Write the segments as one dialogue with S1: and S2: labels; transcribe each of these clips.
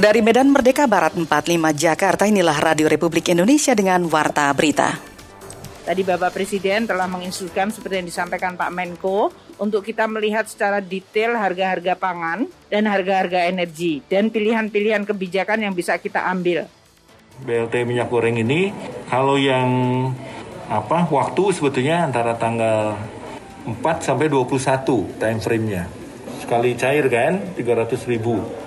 S1: Dari Medan Merdeka Barat 45 Jakarta, inilah Radio Republik Indonesia dengan Warta Berita.
S2: Tadi Bapak Presiden telah menginstruksikan seperti yang disampaikan Pak Menko untuk kita melihat secara detail harga-harga pangan dan harga-harga energi dan pilihan-pilihan kebijakan yang bisa kita ambil.
S3: BLT minyak goreng ini kalau yang apa waktu sebetulnya antara tanggal 4 sampai 21 time frame-nya. Sekali cair kan 300 ribu.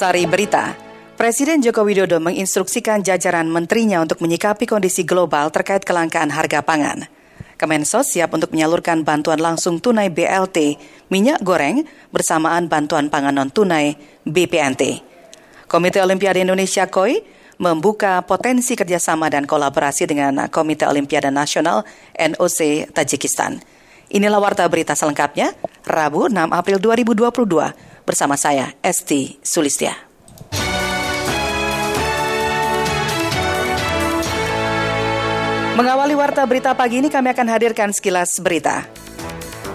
S1: Sari Berita. Presiden Joko Widodo menginstruksikan jajaran menterinya untuk menyikapi kondisi global terkait kelangkaan harga pangan. Kemensos siap untuk menyalurkan bantuan langsung tunai BLT, minyak goreng, bersamaan bantuan pangan non-tunai BPNT. Komite Olimpiade Indonesia KOI membuka potensi kerjasama dan kolaborasi dengan Komite Olimpiade Nasional NOC Tajikistan. Inilah warta berita selengkapnya, Rabu 6 April 2022 bersama saya Esti Sulistia. Mengawali warta berita pagi ini kami akan hadirkan sekilas berita.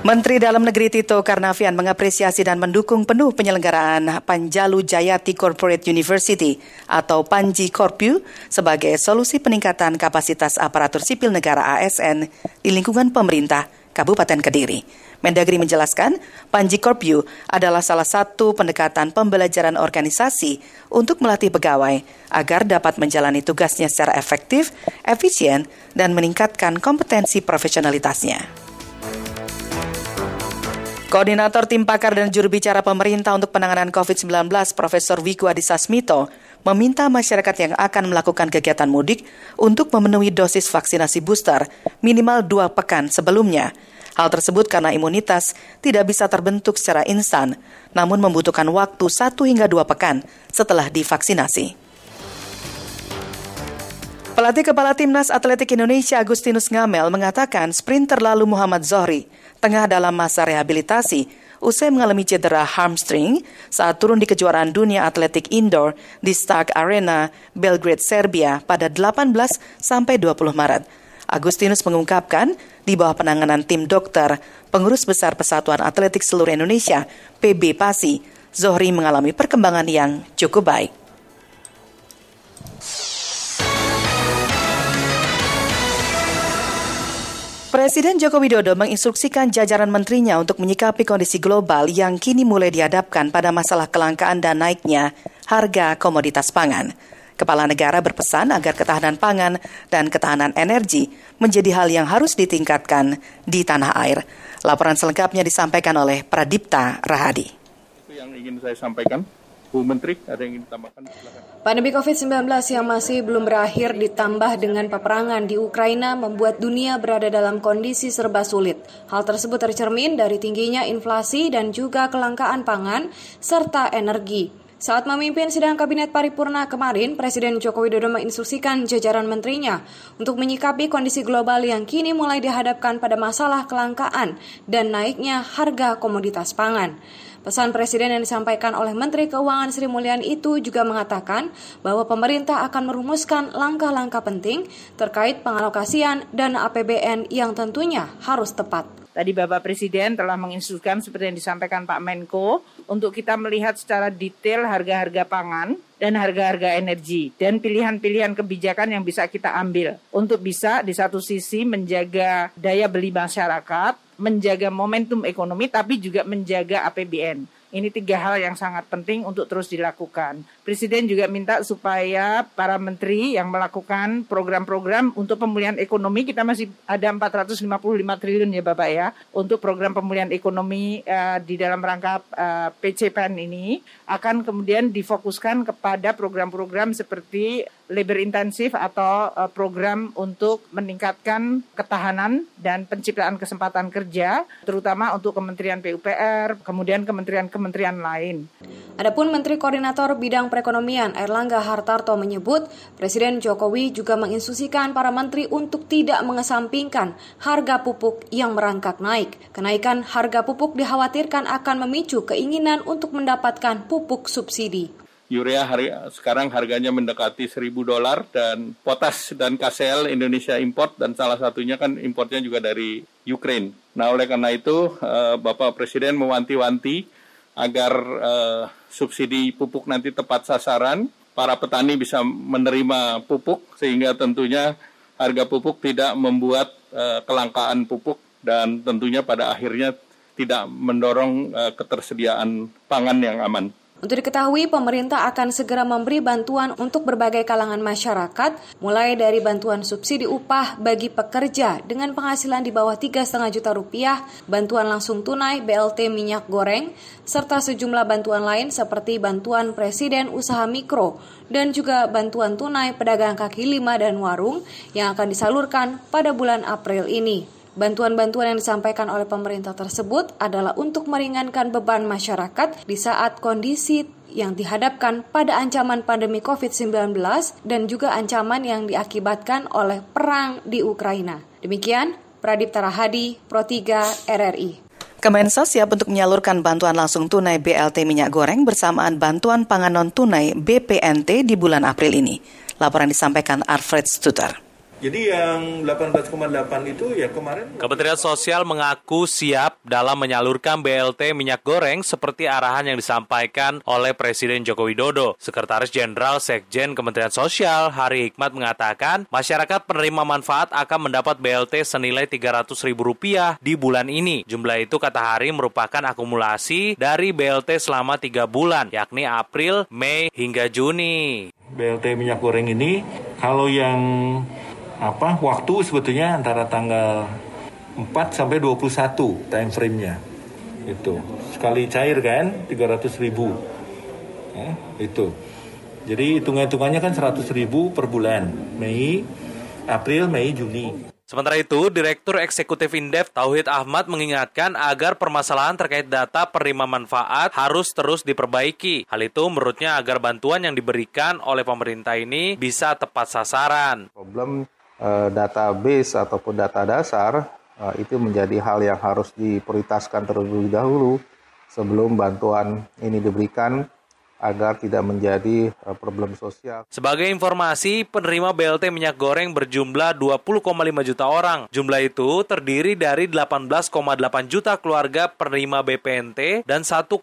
S1: Menteri Dalam Negeri Tito Karnavian mengapresiasi dan mendukung penuh penyelenggaraan Panjalu Jayati Corporate University atau Panji Korpu sebagai solusi peningkatan kapasitas aparatur sipil negara ASN di lingkungan pemerintah Kabupaten Kediri. Mendagri menjelaskan, Panji Korpyu adalah salah satu pendekatan pembelajaran organisasi untuk melatih pegawai agar dapat menjalani tugasnya secara efektif, efisien, dan meningkatkan kompetensi profesionalitasnya. Koordinator Tim Pakar dan Juru Bicara Pemerintah untuk Penanganan COVID-19, Profesor Wiku Adhisa Smito, meminta masyarakat yang akan melakukan kegiatan mudik untuk memenuhi dosis vaksinasi booster minimal dua pekan sebelumnya – Hal tersebut karena imunitas tidak bisa terbentuk secara instan, namun membutuhkan waktu satu hingga dua pekan setelah divaksinasi. Pelatih Kepala Timnas Atletik Indonesia Agustinus Ngamel mengatakan sprinter lalu Muhammad Zohri tengah dalam masa rehabilitasi usai mengalami cedera hamstring saat turun di kejuaraan dunia atletik indoor di Stark Arena, Belgrade, Serbia pada 18 sampai 20 Maret. Agustinus mengungkapkan, di bawah penanganan tim dokter, pengurus besar Persatuan Atletik Seluruh Indonesia, PB Pasi, Zohri mengalami perkembangan yang cukup baik. Presiden Joko Widodo menginstruksikan jajaran menterinya untuk menyikapi kondisi global yang kini mulai dihadapkan pada masalah kelangkaan dan naiknya harga komoditas pangan. Kepala negara berpesan agar ketahanan pangan dan ketahanan energi menjadi hal yang harus ditingkatkan di tanah air. Laporan selengkapnya disampaikan oleh Pradipta Rahadi.
S4: Itu yang ingin saya sampaikan. Bu Menteri, ada yang ingin ditambahkan?
S5: Pandemi COVID-19 yang masih belum berakhir ditambah dengan peperangan di Ukraina membuat dunia berada dalam kondisi serba sulit. Hal tersebut tercermin dari tingginya inflasi dan juga kelangkaan pangan serta energi. Saat memimpin sidang Kabinet Paripurna kemarin, Presiden Joko Widodo menginstruksikan jajaran menterinya untuk menyikapi kondisi global yang kini mulai dihadapkan pada masalah kelangkaan dan naiknya harga komoditas pangan. Pesan Presiden yang disampaikan oleh Menteri Keuangan Sri Mulyani itu juga mengatakan bahwa pemerintah akan merumuskan langkah-langkah penting terkait pengalokasian dana APBN yang tentunya harus tepat.
S2: Tadi Bapak Presiden telah menginstruksikan seperti yang disampaikan Pak Menko untuk kita melihat secara detail harga-harga pangan dan harga-harga energi dan pilihan-pilihan kebijakan yang bisa kita ambil untuk bisa di satu sisi menjaga daya beli masyarakat, menjaga momentum ekonomi tapi juga menjaga APBN. Ini tiga hal yang sangat penting untuk terus dilakukan. Presiden juga minta supaya para menteri yang melakukan program-program untuk pemulihan ekonomi, kita masih ada 455 triliun ya Bapak ya, untuk program pemulihan ekonomi uh, di dalam rangka uh, eh, PCPN ini, akan kemudian difokuskan kepada program-program seperti labor intensif atau uh, program untuk meningkatkan ketahanan dan penciptaan kesempatan kerja, terutama untuk Kementerian PUPR, kemudian kementerian-kementerian lain.
S5: Adapun Menteri Koordinator Bidang Perekonomian Erlangga Hartarto menyebut, Presiden Jokowi juga menginstruksikan para menteri untuk tidak mengesampingkan harga pupuk yang merangkak naik. Kenaikan harga pupuk dikhawatirkan akan memicu keinginan untuk mendapatkan pupuk subsidi.
S4: urea hari sekarang harganya mendekati 1000 dolar dan potas dan KCL Indonesia import dan salah satunya kan importnya juga dari Ukraine. Nah, oleh karena itu uh, Bapak Presiden mewanti-wanti agar uh, subsidi pupuk nanti tepat sasaran, para petani bisa menerima pupuk sehingga tentunya harga pupuk tidak membuat uh, kelangkaan pupuk dan tentunya pada akhirnya tidak mendorong ketersediaan pangan yang aman.
S5: Untuk diketahui, pemerintah akan segera memberi bantuan untuk berbagai kalangan masyarakat, mulai dari bantuan subsidi upah bagi pekerja dengan penghasilan di bawah 3,5 juta rupiah, bantuan langsung tunai BLT minyak goreng, serta sejumlah bantuan lain seperti bantuan Presiden Usaha Mikro dan juga bantuan tunai pedagang kaki lima dan warung yang akan disalurkan pada bulan April ini. Bantuan-bantuan yang disampaikan oleh pemerintah tersebut adalah untuk meringankan beban masyarakat di saat kondisi yang dihadapkan pada ancaman pandemi COVID-19 dan juga ancaman yang diakibatkan oleh perang di Ukraina. Demikian, Pradip Tarahadi, Pro 3 RRI.
S1: Kemensos siap untuk menyalurkan bantuan langsung tunai BLT minyak goreng bersamaan bantuan pangan non tunai BPNT di bulan April ini. Laporan disampaikan Alfred Stutter.
S3: Jadi yang 18,8 itu ya kemarin
S6: Kementerian Sosial mengaku siap dalam menyalurkan BLT minyak goreng seperti arahan yang disampaikan oleh Presiden Joko Widodo. Sekretaris Jenderal Sekjen Kementerian Sosial Hari Hikmat mengatakan masyarakat penerima manfaat akan mendapat BLT senilai Rp300.000 di bulan ini. Jumlah itu kata Hari merupakan akumulasi dari BLT selama tiga bulan, yakni April, Mei hingga Juni.
S3: BLT minyak goreng ini kalau yang apa waktu sebetulnya antara tanggal 4 sampai 21 time frame-nya. Itu. Sekali cair kan 300 ribu. Ya, itu. Jadi hitung-hitungannya kan 100 ribu per bulan. Mei, April, Mei, Juni.
S6: Sementara itu, Direktur Eksekutif Indef Tauhid Ahmad mengingatkan agar permasalahan terkait data penerima manfaat harus terus diperbaiki. Hal itu menurutnya agar bantuan yang diberikan oleh pemerintah ini bisa tepat sasaran.
S7: Problem database ataupun data dasar uh, itu menjadi hal yang harus diprioritaskan terlebih dahulu sebelum bantuan ini diberikan agar tidak menjadi uh, problem sosial.
S6: Sebagai informasi, penerima BLT minyak goreng berjumlah 20,5 juta orang. Jumlah itu terdiri dari 18,8 juta keluarga penerima BPNT dan 1,85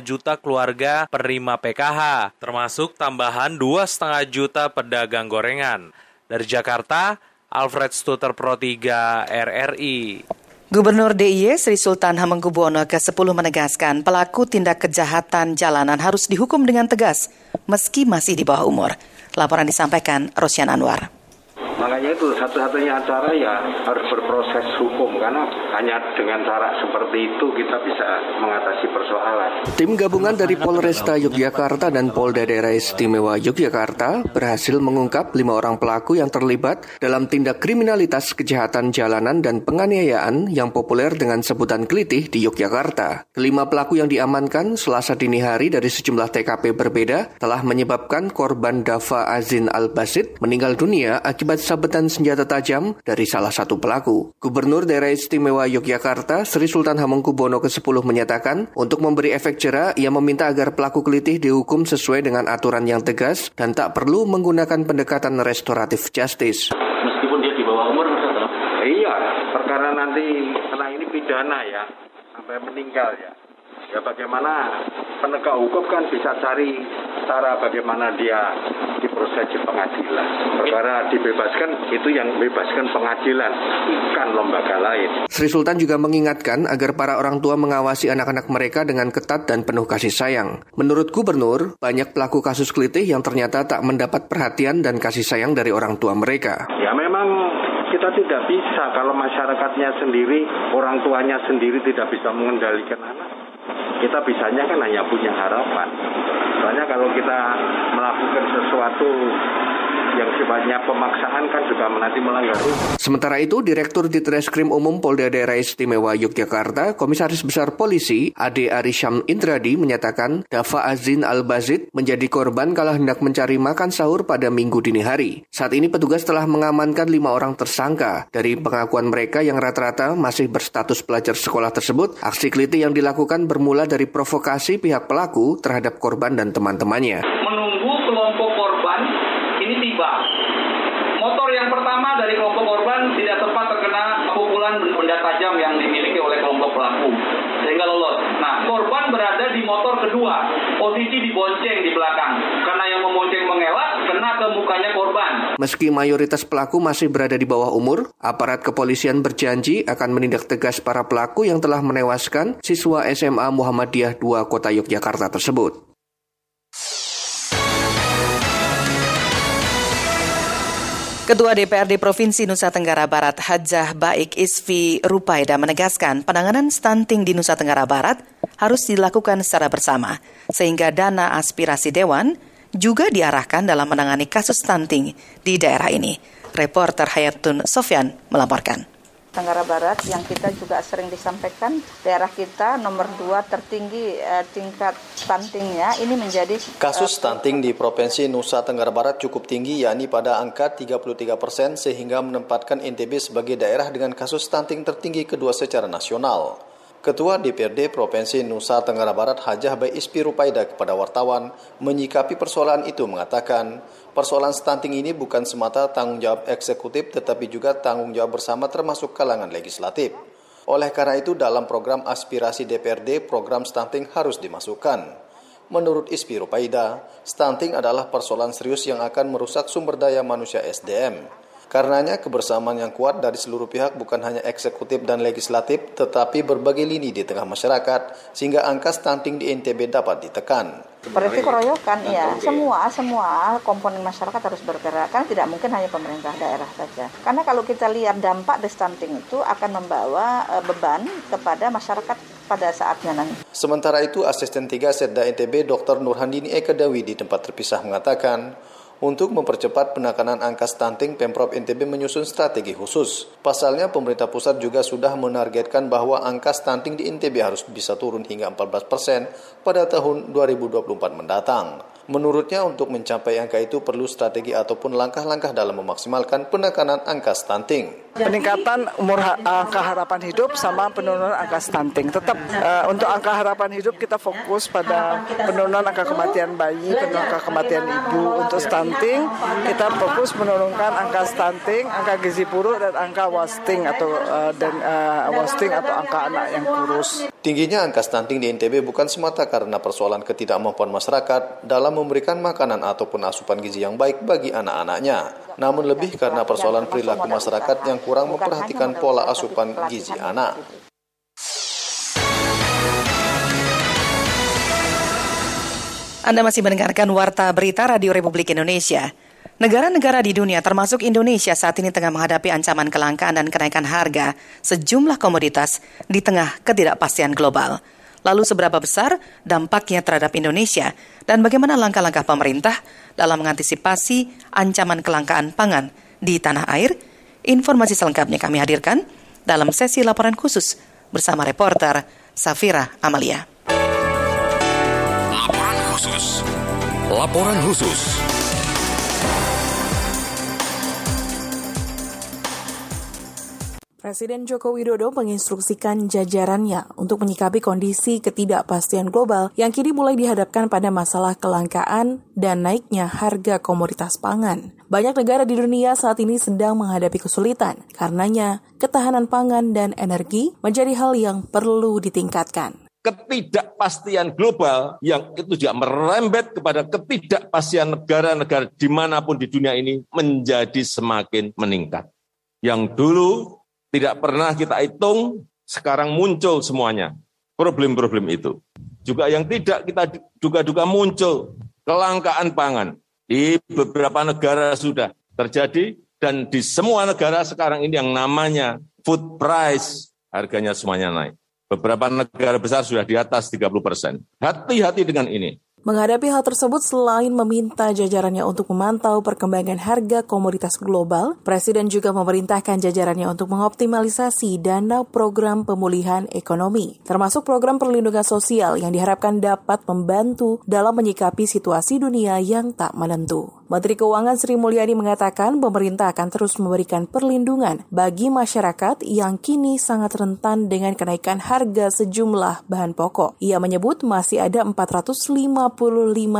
S6: juta keluarga penerima PKH, termasuk tambahan 2,5 juta pedagang gorengan. Dari Jakarta, Alfred Stuter Pro 3 RRI.
S1: Gubernur DIY Sri Sultan Hamengkubuwono ke-10 menegaskan pelaku tindak kejahatan jalanan harus dihukum dengan tegas meski masih di bawah umur. Laporan disampaikan Rosyan Anwar.
S8: Makanya itu satu-satunya cara ya harus berproses hukum karena hanya dengan cara seperti itu kita bisa mengatasi persoalan.
S9: Tim gabungan dari Polresta Yogyakarta dan Polda Daerah Istimewa Yogyakarta berhasil mengungkap lima orang pelaku yang terlibat dalam tindak kriminalitas kejahatan jalanan dan penganiayaan yang populer dengan sebutan kelitih di Yogyakarta. Kelima pelaku yang diamankan selasa dini hari dari sejumlah TKP berbeda telah menyebabkan korban Dava Azin Al-Basid meninggal dunia akibat sabetan senjata tajam dari salah satu pelaku. Gubernur Daerah Istimewa Yogyakarta, Sri Sultan Hamengkubuwono ke-10 menyatakan, untuk memberi efek jerah, ia meminta agar pelaku kelitih dihukum sesuai dengan aturan yang tegas dan tak perlu menggunakan pendekatan restoratif justice.
S8: Meskipun dia di bawah umur, iya, perkara nanti setelah ini pidana ya, sampai meninggal ya. Ya bagaimana penegak hukum kan bisa cari cara bagaimana dia diproses di pengadilan. Perkara dibebaskan itu yang bebaskan pengadilan, bukan lembaga lain.
S9: Sri Sultan juga mengingatkan agar para orang tua mengawasi anak-anak mereka dengan ketat dan penuh kasih sayang. Menurut gubernur, banyak pelaku kasus kelitih yang ternyata tak mendapat perhatian dan kasih sayang dari orang tua mereka.
S8: Ya memang kita tidak bisa kalau masyarakatnya sendiri, orang tuanya sendiri tidak bisa mengendalikan anak kita bisanya kan hanya punya harapan. Soalnya kalau kita melakukan sesuatu yang sifatnya pemaksaan kan juga nanti melanggar
S9: Sementara itu, Direktur Ditreskrim Umum Polda Daerah Istimewa Yogyakarta, Komisaris Besar Polisi Ade Arisham Indradi menyatakan Dava Azin Al-Bazid menjadi korban kala hendak mencari makan sahur pada minggu dini hari. Saat ini petugas telah mengamankan lima orang tersangka. Dari pengakuan mereka yang rata-rata masih berstatus pelajar sekolah tersebut, aksi keliti yang dilakukan bermula dari provokasi pihak pelaku terhadap korban dan teman-temannya.
S10: Menunggu kelompok korban ini tiba. Motor yang pertama dari kelompok korban tidak sempat terkena pukulan benda tajam yang dimiliki oleh kelompok pelaku sehingga lolos. Nah, korban berada di motor kedua, posisi dibonceng di belakang. Karena yang membonceng mengelak, kena ke mukanya korban.
S9: Meski mayoritas pelaku masih berada di bawah umur, aparat kepolisian berjanji akan menindak tegas para pelaku yang telah menewaskan siswa SMA Muhammadiyah 2 Kota Yogyakarta tersebut.
S1: Ketua DPRD Provinsi Nusa Tenggara Barat Hajah Baik Isfi Rupaida menegaskan penanganan stunting di Nusa Tenggara Barat harus dilakukan secara bersama, sehingga dana aspirasi Dewan juga diarahkan dalam menangani kasus stunting di daerah ini. Reporter Hayatun Sofyan melaporkan.
S2: Tenggara Barat yang kita juga sering disampaikan daerah kita nomor dua tertinggi eh, tingkat stuntingnya ini menjadi
S11: kasus stunting di Provinsi Nusa Tenggara Barat cukup tinggi yakni pada angka 33 persen sehingga menempatkan NTB sebagai daerah dengan kasus stunting tertinggi kedua secara nasional. Ketua DPRD Provinsi Nusa Tenggara Barat Hajah Bai Ispi Rupaida kepada wartawan menyikapi persoalan itu mengatakan, persoalan stunting ini bukan semata tanggung jawab eksekutif tetapi juga tanggung jawab bersama termasuk kalangan legislatif. Oleh karena itu dalam program aspirasi DPRD, program stunting harus dimasukkan. Menurut Ispi Rupaida, stunting adalah persoalan serius yang akan merusak sumber daya manusia SDM. Karenanya kebersamaan yang kuat dari seluruh pihak bukan hanya eksekutif dan legislatif, tetapi berbagai lini di tengah masyarakat, sehingga angka stunting di NTB dapat ditekan.
S2: Berarti keroyokan ya, semua semua komponen masyarakat harus bergerak kan tidak mungkin hanya pemerintah daerah saja. Karena kalau kita lihat dampak the stunting itu akan membawa uh, beban kepada masyarakat pada saatnya nanti.
S11: Sementara itu, Asisten 3 Setda NTB Dr. Nurhandini Eka Dawi di tempat terpisah mengatakan, untuk mempercepat penekanan angka stunting, Pemprov NTB menyusun strategi khusus. Pasalnya, pemerintah pusat juga sudah menargetkan bahwa angka stunting di NTB harus bisa turun hingga 14 persen pada tahun 2024 mendatang. Menurutnya untuk mencapai angka itu perlu strategi ataupun langkah-langkah dalam memaksimalkan penekanan angka stunting.
S12: Peningkatan umur ha angka harapan hidup sama penurunan angka stunting. Tetap uh, untuk angka harapan hidup kita fokus pada penurunan angka kematian bayi, penurunan angka kematian ibu. Untuk stunting kita fokus menurunkan angka stunting, angka gizi buruk dan angka wasting atau uh, dan uh, wasting atau angka anak yang kurus.
S11: Tingginya angka stunting di NTB bukan semata karena persoalan ketidakmampuan masyarakat dalam memberikan makanan ataupun asupan gizi yang baik bagi anak-anaknya, namun lebih karena persoalan perilaku masyarakat yang kurang memperhatikan pola asupan gizi anak.
S1: Anda masih mendengarkan Warta Berita Radio Republik Indonesia. Negara-negara di dunia termasuk Indonesia saat ini tengah menghadapi ancaman kelangkaan dan kenaikan harga sejumlah komoditas di tengah ketidakpastian global. Lalu seberapa besar dampaknya terhadap Indonesia dan bagaimana langkah-langkah pemerintah dalam mengantisipasi ancaman kelangkaan pangan di tanah air? Informasi selengkapnya kami hadirkan dalam sesi laporan khusus bersama reporter Safira Amalia.
S13: Laporan khusus. Laporan khusus.
S14: Presiden Joko Widodo menginstruksikan jajarannya untuk menyikapi kondisi ketidakpastian global yang kini mulai dihadapkan pada masalah kelangkaan dan naiknya harga komoditas pangan. Banyak negara di dunia saat ini sedang menghadapi kesulitan, karenanya ketahanan pangan dan energi menjadi hal yang perlu ditingkatkan
S15: ketidakpastian global yang itu juga merembet kepada ketidakpastian negara-negara di mana pun di dunia ini menjadi semakin meningkat. Yang dulu tidak pernah kita hitung, sekarang muncul semuanya problem-problem itu. Juga yang tidak kita duga-duga muncul kelangkaan pangan di beberapa negara sudah terjadi dan di semua negara sekarang ini yang namanya food price harganya semuanya naik. Beberapa negara besar sudah di atas 30 persen. Hati-hati dengan ini.
S14: Menghadapi hal tersebut, selain meminta jajarannya untuk memantau perkembangan harga komoditas global, Presiden juga memerintahkan jajarannya untuk mengoptimalisasi dana program pemulihan ekonomi, termasuk program perlindungan sosial yang diharapkan dapat membantu dalam menyikapi situasi dunia yang tak menentu. Menteri Keuangan Sri Mulyani mengatakan pemerintah akan terus memberikan perlindungan bagi masyarakat yang kini sangat rentan dengan kenaikan harga sejumlah bahan pokok. Ia menyebut masih ada 455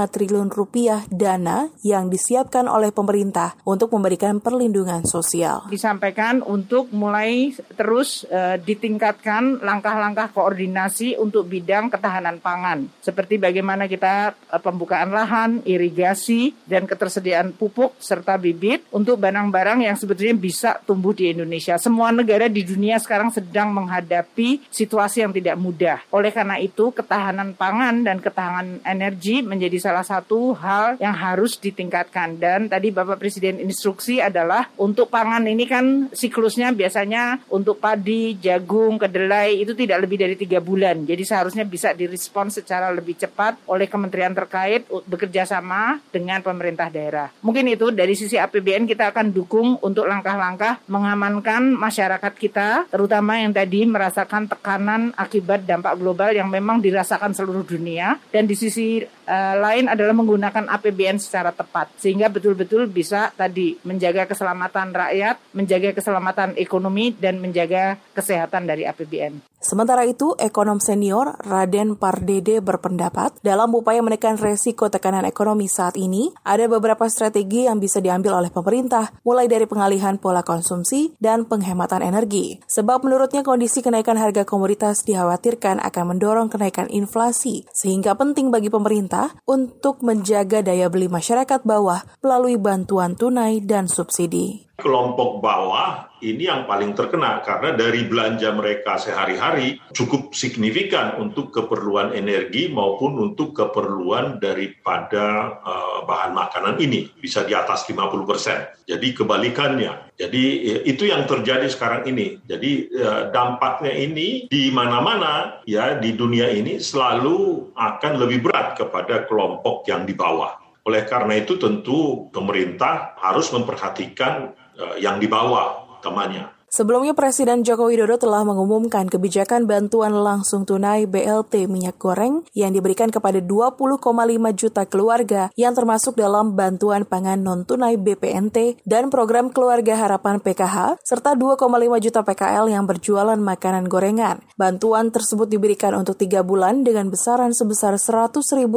S14: triliun rupiah dana yang disiapkan oleh pemerintah untuk memberikan perlindungan sosial.
S2: Disampaikan untuk mulai terus uh, ditingkatkan langkah-langkah koordinasi untuk bidang ketahanan pangan. Seperti bagaimana kita uh, pembukaan lahan, irigasi, dan ketersediaan ketersediaan pupuk serta bibit untuk barang-barang yang sebetulnya bisa tumbuh di Indonesia. Semua negara di dunia sekarang sedang menghadapi situasi yang tidak mudah. Oleh karena itu, ketahanan pangan dan ketahanan energi menjadi salah satu hal yang harus ditingkatkan. Dan tadi Bapak Presiden instruksi adalah untuk pangan ini kan siklusnya biasanya untuk padi, jagung, kedelai itu tidak lebih dari tiga bulan. Jadi seharusnya bisa direspon secara lebih cepat oleh kementerian terkait bekerja sama dengan pemerintah daerah daerah. Mungkin itu dari sisi APBN kita akan dukung untuk langkah-langkah mengamankan masyarakat kita, terutama yang tadi merasakan tekanan akibat dampak global yang memang dirasakan seluruh dunia. Dan di sisi uh, lain adalah menggunakan APBN secara tepat, sehingga betul-betul bisa tadi menjaga keselamatan rakyat, menjaga keselamatan ekonomi, dan menjaga kesehatan dari APBN.
S14: Sementara itu, ekonom senior Raden Pardede berpendapat dalam upaya menekan resiko tekanan ekonomi saat ini, ada beberapa strategi yang bisa diambil oleh pemerintah, mulai dari pengalihan pola konsumsi dan penghematan energi. Sebab menurutnya kondisi kenaikan harga komoditas dikhawatirkan akan mendorong kenaikan inflasi, sehingga penting bagi pemerintah untuk menjaga daya beli masyarakat bawah melalui bantuan tunai dan subsidi
S16: kelompok bawah ini yang paling terkena karena dari belanja mereka sehari-hari cukup signifikan untuk keperluan energi maupun untuk keperluan daripada uh, bahan makanan ini bisa di atas 50%. Jadi kebalikannya. Jadi itu yang terjadi sekarang ini. Jadi uh, dampaknya ini di mana-mana ya di dunia ini selalu akan lebih berat kepada kelompok yang di bawah. Oleh karena itu tentu pemerintah harus memperhatikan Eh, yang di bawah temannya.
S14: Sebelumnya Presiden Joko Widodo telah mengumumkan kebijakan bantuan langsung tunai BLT minyak goreng yang diberikan kepada 20,5 juta keluarga yang termasuk dalam bantuan pangan non-tunai BPNT dan program Keluarga Harapan PKH serta 2,5 juta PKL yang berjualan makanan gorengan. Bantuan tersebut diberikan untuk tiga bulan dengan besaran sebesar Rp100.000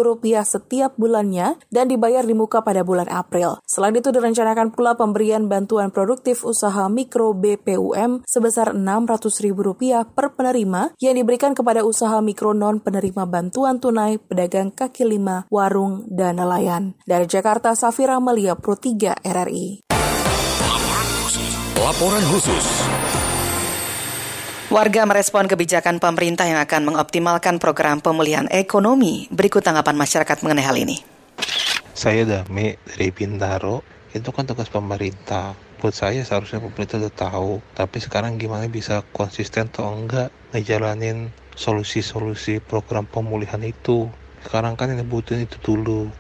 S14: setiap bulannya dan dibayar di muka pada bulan April. Selain itu direncanakan pula pemberian bantuan produktif usaha mikro BPU BUM sebesar Rp600.000 per penerima yang diberikan kepada usaha mikro non penerima bantuan tunai, pedagang kaki lima, warung, dan nelayan. Dari Jakarta, Safira Melia Pro 3 RRI.
S13: Laporan khusus.
S1: Warga merespon kebijakan pemerintah yang akan mengoptimalkan program pemulihan ekonomi. Berikut tanggapan masyarakat mengenai hal ini.
S17: Saya Dami dari Bintaro. Itu kan tugas pemerintah buat saya seharusnya pemerintah udah tahu tapi sekarang gimana bisa konsisten atau enggak ngejalanin solusi-solusi program pemulihan itu sekarang kan yang butuhin itu dulu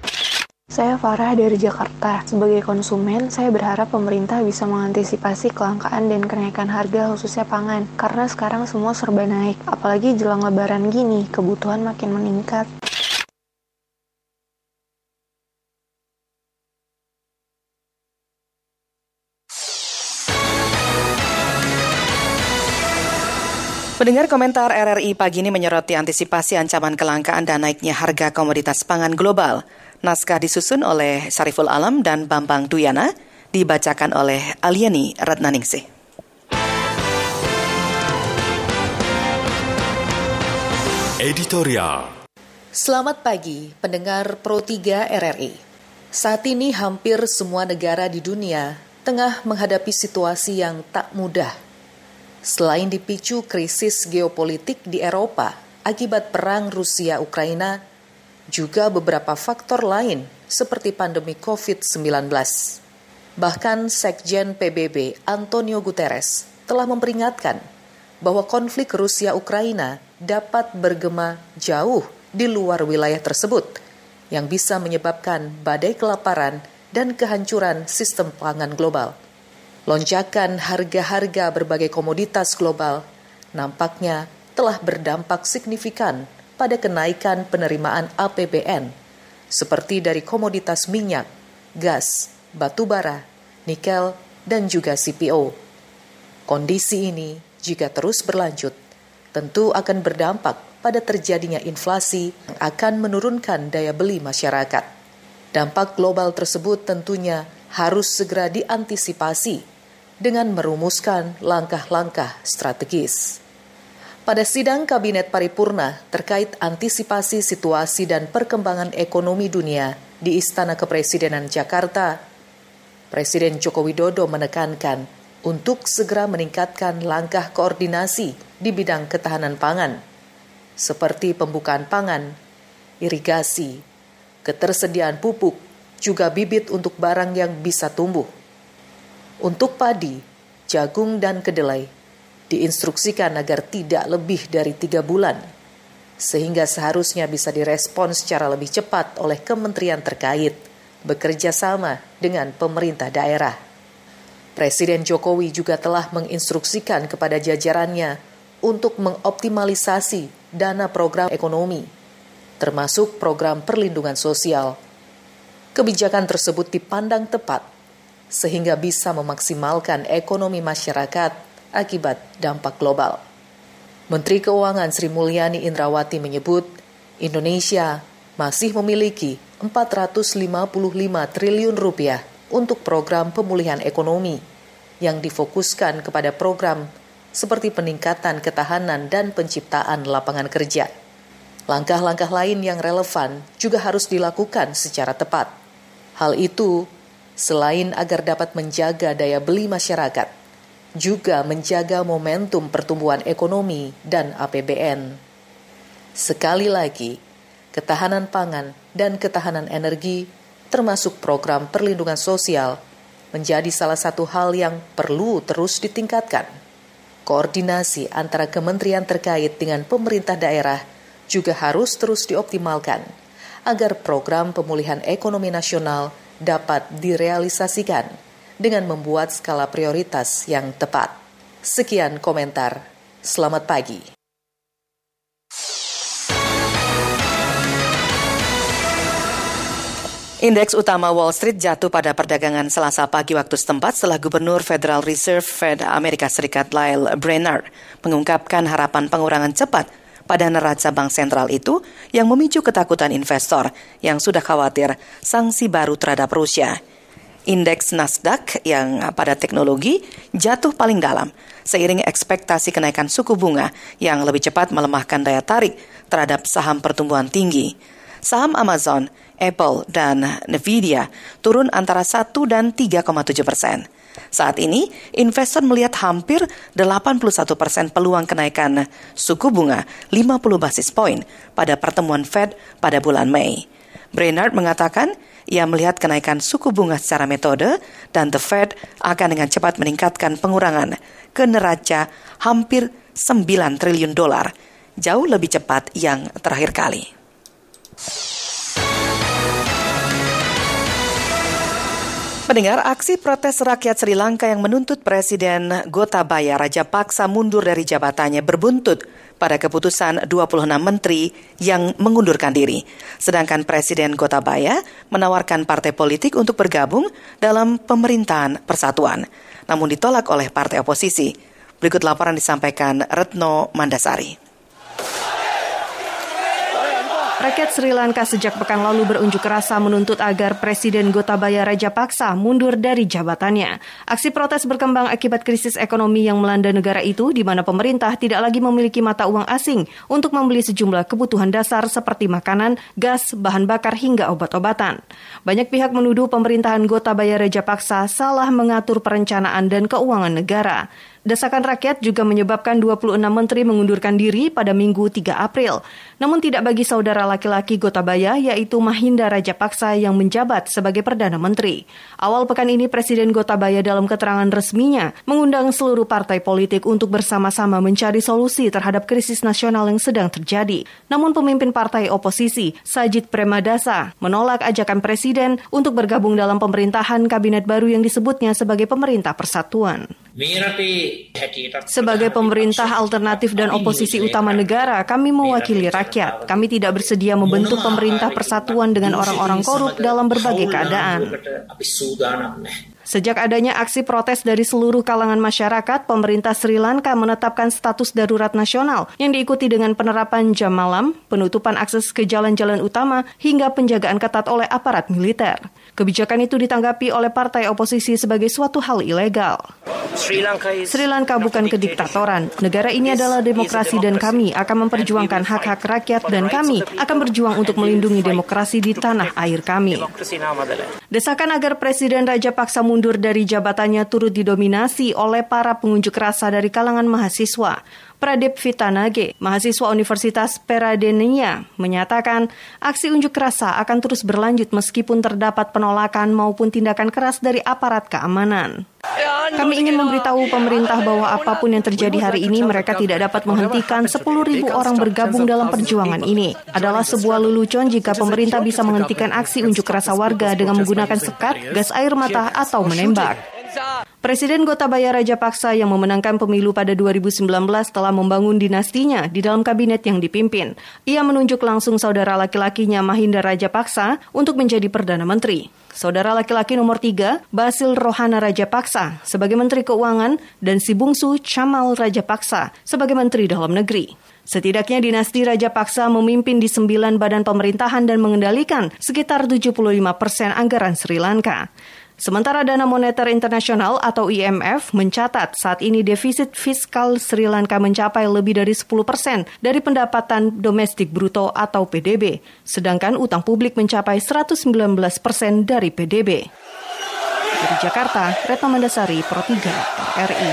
S18: saya Farah dari Jakarta. Sebagai konsumen, saya berharap pemerintah bisa mengantisipasi kelangkaan dan kenaikan harga khususnya pangan. Karena sekarang semua serba naik, apalagi jelang lebaran gini, kebutuhan makin meningkat.
S1: Pendengar komentar RRI pagi ini menyoroti antisipasi ancaman kelangkaan dan naiknya harga komoditas pangan global. Naskah disusun oleh Sariful Alam dan Bambang Duyana, dibacakan oleh Aliani Ratnaningsih.
S13: Editorial
S19: Selamat pagi, pendengar Pro 3 RRI. Saat ini hampir semua negara di dunia tengah menghadapi situasi yang tak mudah Selain dipicu krisis geopolitik di Eropa akibat perang Rusia-Ukraina, juga beberapa faktor lain seperti pandemi COVID-19. Bahkan Sekjen PBB Antonio Guterres telah memperingatkan bahwa konflik Rusia-Ukraina dapat bergema jauh di luar wilayah tersebut yang bisa menyebabkan badai kelaparan dan kehancuran sistem pangan global. Lonjakan harga-harga berbagai komoditas global nampaknya telah berdampak signifikan pada kenaikan penerimaan APBN, seperti dari komoditas minyak, gas, batu bara, nikel, dan juga CPO. Kondisi ini, jika terus berlanjut, tentu akan berdampak pada terjadinya inflasi yang akan menurunkan daya beli masyarakat. Dampak global tersebut tentunya harus segera diantisipasi dengan merumuskan langkah-langkah strategis. Pada sidang Kabinet Paripurna terkait antisipasi situasi dan perkembangan ekonomi dunia di Istana Kepresidenan Jakarta, Presiden Joko Widodo menekankan untuk segera meningkatkan langkah koordinasi di bidang ketahanan pangan seperti pembukaan pangan, irigasi, ketersediaan pupuk, juga bibit untuk barang yang bisa tumbuh. Untuk padi, jagung, dan kedelai, diinstruksikan agar tidak lebih dari tiga bulan, sehingga seharusnya bisa direspon secara lebih cepat oleh kementerian terkait, bekerja sama dengan pemerintah daerah. Presiden Jokowi juga telah menginstruksikan kepada jajarannya untuk mengoptimalisasi dana program ekonomi, termasuk program perlindungan sosial. Kebijakan tersebut dipandang tepat sehingga bisa memaksimalkan ekonomi masyarakat akibat dampak global. Menteri Keuangan Sri Mulyani Indrawati menyebut Indonesia masih memiliki 455 triliun rupiah untuk program pemulihan ekonomi yang difokuskan kepada program seperti peningkatan ketahanan dan penciptaan lapangan kerja. Langkah-langkah lain yang relevan juga harus dilakukan secara tepat. Hal itu selain agar dapat menjaga daya beli masyarakat, juga menjaga momentum pertumbuhan ekonomi dan APBN. Sekali lagi, ketahanan pangan dan ketahanan energi, termasuk program perlindungan sosial, menjadi salah satu hal yang perlu terus ditingkatkan Koordinasi antara kementerian terkait dengan pemerintah daerah juga harus terus dioptimalkan agar program pemulihan ekonomi nasional dapat direalisasikan dengan membuat skala prioritas yang tepat. Sekian komentar. Selamat pagi.
S1: Indeks utama Wall Street jatuh pada perdagangan Selasa pagi waktu setempat setelah Gubernur Federal Reserve Fed Amerika Serikat Lyle Brainerd mengungkapkan harapan pengurangan cepat pada neraca bank sentral itu yang memicu ketakutan investor yang sudah khawatir sanksi baru terhadap Rusia. Indeks Nasdaq yang pada teknologi jatuh paling dalam seiring ekspektasi kenaikan suku bunga yang lebih cepat melemahkan daya tarik terhadap saham pertumbuhan tinggi. Saham Amazon Apple, dan Nvidia turun antara 1 dan 3,7 persen. Saat ini, investor melihat hampir 81 persen peluang kenaikan suku bunga 50 basis poin pada pertemuan Fed pada bulan Mei. Brainard mengatakan ia melihat kenaikan suku bunga secara metode dan The Fed akan dengan cepat meningkatkan pengurangan ke neraca hampir 9 triliun dolar, jauh lebih cepat yang terakhir kali. Pendengar, aksi protes rakyat Sri Lanka yang menuntut Presiden Gotabaya Raja Paksa mundur dari jabatannya berbuntut pada keputusan 26 menteri yang mengundurkan diri. Sedangkan Presiden Gotabaya menawarkan partai politik untuk bergabung dalam pemerintahan persatuan, namun ditolak oleh partai oposisi. Berikut laporan disampaikan Retno Mandasari.
S20: Rakyat Sri Lanka sejak pekan lalu berunjuk rasa menuntut agar Presiden Gotabaya Rajapaksa mundur dari jabatannya. Aksi protes berkembang akibat krisis ekonomi yang melanda negara itu di mana pemerintah tidak lagi memiliki mata uang asing untuk membeli sejumlah kebutuhan dasar seperti makanan, gas, bahan bakar hingga obat-obatan. Banyak pihak menuduh pemerintahan Gotabaya Rajapaksa salah mengatur perencanaan dan keuangan negara. Desakan rakyat juga menyebabkan 26 menteri mengundurkan diri pada Minggu 3 April. Namun tidak bagi saudara laki-laki Gotabaya yaitu Mahinda Rajapaksa yang menjabat sebagai Perdana Menteri. Awal pekan ini Presiden Gotabaya dalam keterangan resminya mengundang seluruh partai politik untuk bersama-sama mencari solusi terhadap krisis nasional yang sedang terjadi. Namun pemimpin partai oposisi, Sajid Premadasa, menolak ajakan Presiden untuk bergabung dalam pemerintahan kabinet baru yang disebutnya sebagai pemerintah persatuan. Sebagai pemerintah alternatif dan oposisi utama negara, kami mewakili rakyat. Kami tidak bersedia membentuk pemerintah persatuan dengan orang-orang korup dalam berbagai keadaan. Sejak adanya aksi protes dari seluruh kalangan masyarakat, pemerintah Sri Lanka menetapkan status darurat nasional yang diikuti dengan penerapan jam malam, penutupan akses ke jalan-jalan utama, hingga penjagaan ketat oleh aparat militer. Kebijakan itu ditanggapi oleh partai oposisi sebagai suatu hal ilegal. Sri Lanka bukan kediktatoran. Negara ini adalah demokrasi dan kami akan memperjuangkan hak-hak rakyat dan kami akan berjuang untuk melindungi demokrasi di tanah air kami. Desakan agar Presiden Raja Paksa mundur dari jabatannya turut didominasi oleh para pengunjuk rasa dari kalangan mahasiswa. Pradip Vitanage, mahasiswa Universitas Peradeniya, menyatakan aksi unjuk rasa akan terus berlanjut meskipun terdapat penolakan maupun tindakan keras dari aparat keamanan. Kami ingin memberitahu pemerintah bahwa apa pun yang terjadi hari ini mereka tidak dapat menghentikan 10.000 orang bergabung dalam perjuangan ini. Adalah sebuah lelucon jika pemerintah bisa menghentikan aksi unjuk rasa warga dengan menggunakan sekat, gas air mata, atau menembak. Presiden Gotabaya Rajapaksa yang memenangkan pemilu pada 2019 telah membangun dinastinya di dalam kabinet yang dipimpin. Ia menunjuk langsung saudara laki-lakinya Mahinda Rajapaksa untuk menjadi Perdana Menteri. Saudara laki-laki nomor tiga, Basil Rohana Rajapaksa, sebagai Menteri Keuangan, dan si bungsu Chamal Rajapaksa sebagai Menteri Dalam Negeri. Setidaknya dinasti Raja Paksa memimpin di sembilan badan pemerintahan dan mengendalikan sekitar 75 persen anggaran Sri Lanka. Sementara Dana Moneter Internasional atau IMF mencatat saat ini defisit fiskal Sri Lanka mencapai lebih dari 10 persen dari pendapatan domestik bruto atau PDB, sedangkan utang publik mencapai 119 persen dari PDB. Dari Jakarta, Retno Mandasari, Pro 3, RI.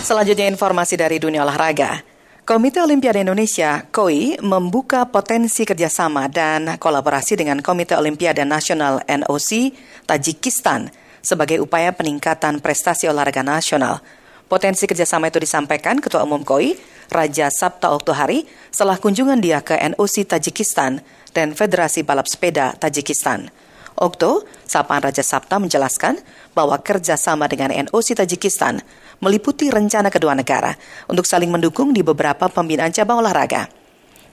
S1: Selanjutnya informasi dari dunia olahraga. Komite Olimpiade Indonesia, KOI, membuka potensi kerjasama dan kolaborasi dengan Komite Olimpiade Nasional NOC Tajikistan sebagai upaya peningkatan prestasi olahraga nasional. Potensi kerjasama itu disampaikan Ketua Umum KOI, Raja Sabta Oktohari, setelah kunjungan dia ke NOC Tajikistan dan Federasi Balap Sepeda Tajikistan. Okto, Sapaan Raja Sabta menjelaskan bahwa kerjasama dengan NOC Tajikistan meliputi rencana kedua negara untuk saling mendukung di beberapa pembinaan cabang olahraga.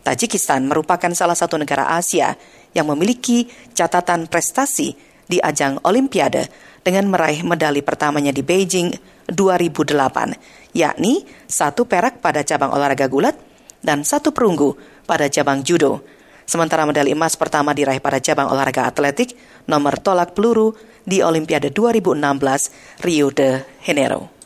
S1: Tajikistan merupakan salah satu negara Asia yang memiliki catatan prestasi di ajang Olimpiade dengan meraih medali pertamanya di Beijing 2008, yakni satu perak pada cabang olahraga gulat dan satu perunggu pada cabang judo. Sementara medali emas pertama diraih pada cabang olahraga atletik nomor tolak peluru di Olimpiade 2016 Rio de Janeiro.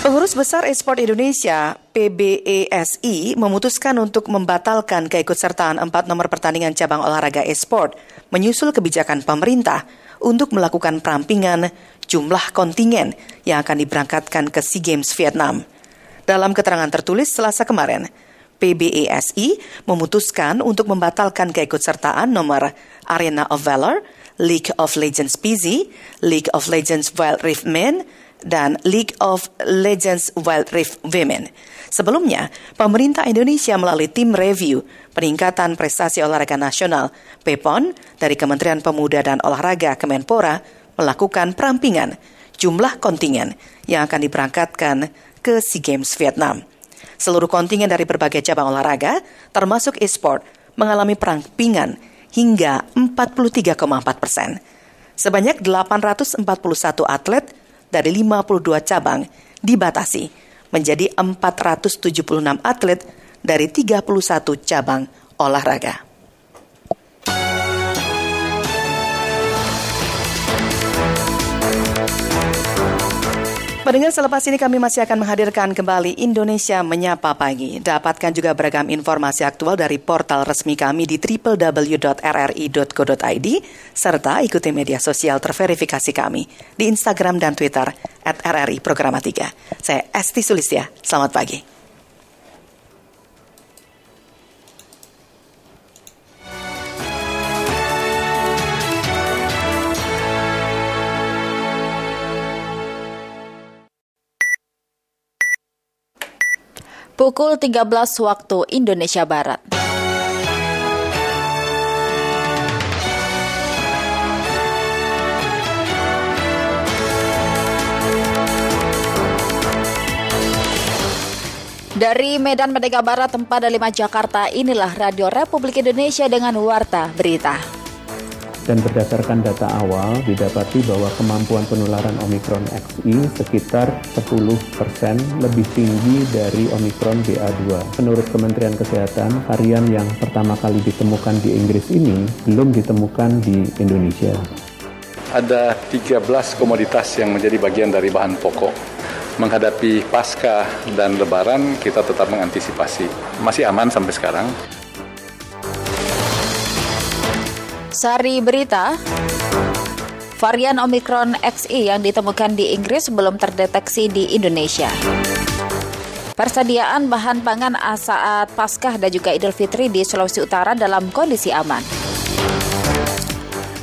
S1: Pengurus Besar Esport Indonesia PBESI memutuskan untuk membatalkan keikutsertaan empat nomor pertandingan cabang olahraga esport menyusul kebijakan pemerintah untuk melakukan perampingan jumlah kontingen yang akan diberangkatkan ke SEA Games Vietnam. Dalam keterangan tertulis selasa kemarin, PBESI memutuskan untuk membatalkan keikutsertaan nomor Arena of Valor, League of Legends PZ, League of Legends Wild Rift Men, dan League of Legends Wild Rift Women. Sebelumnya, pemerintah Indonesia melalui tim review peningkatan prestasi olahraga nasional PEPON dari Kementerian Pemuda dan Olahraga Kemenpora melakukan perampingan jumlah kontingen yang akan diberangkatkan ke SEA Games Vietnam. Seluruh kontingen dari berbagai cabang olahraga, termasuk e-sport, mengalami perampingan hingga 43,4 persen. Sebanyak 841 atlet dari 52 cabang dibatasi menjadi 476 atlet dari 31 cabang olahraga. Pendengar selepas ini kami masih akan menghadirkan kembali Indonesia Menyapa Pagi. Dapatkan juga beragam informasi aktual dari portal resmi kami di www.rri.co.id serta ikuti media sosial terverifikasi kami di Instagram dan Twitter at RRI Programa 3. Saya Esti Sulistya, selamat pagi.
S21: Pukul 13 waktu Indonesia Barat. Dari Medan Merdeka Barat, tempat 5 Jakarta, inilah Radio Republik Indonesia dengan Warta Berita
S22: dan berdasarkan data awal didapati bahwa kemampuan penularan Omikron XI sekitar 10% lebih tinggi dari Omikron BA2. Menurut Kementerian Kesehatan, varian yang pertama kali ditemukan di Inggris ini belum ditemukan di Indonesia.
S23: Ada 13 komoditas yang menjadi bagian dari bahan pokok menghadapi pasca dan lebaran kita tetap mengantisipasi. Masih aman sampai sekarang.
S21: Sari berita, varian Omicron XE yang ditemukan di Inggris belum terdeteksi di Indonesia. Persediaan bahan pangan saat Paskah dan juga Idul Fitri di Sulawesi Utara dalam kondisi aman.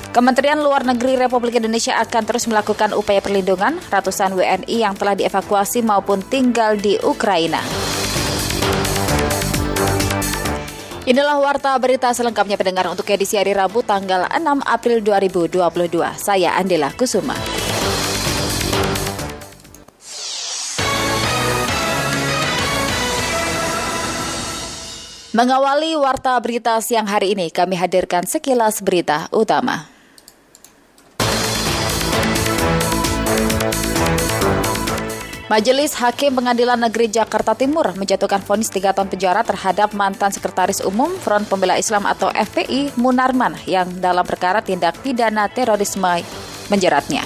S21: Kementerian Luar Negeri Republik Indonesia akan terus melakukan upaya perlindungan ratusan WNI yang telah dievakuasi maupun tinggal di Ukraina. Inilah warta berita selengkapnya pendengar untuk edisi hari Rabu tanggal 6 April 2022. Saya Andela Kusuma. Mengawali warta berita siang hari ini, kami hadirkan sekilas berita utama. Majelis Hakim Pengadilan Negeri Jakarta Timur menjatuhkan vonis 3 tahun penjara terhadap mantan Sekretaris Umum Front Pembela Islam atau FPI Munarman yang dalam perkara tindak pidana terorisme menjeratnya.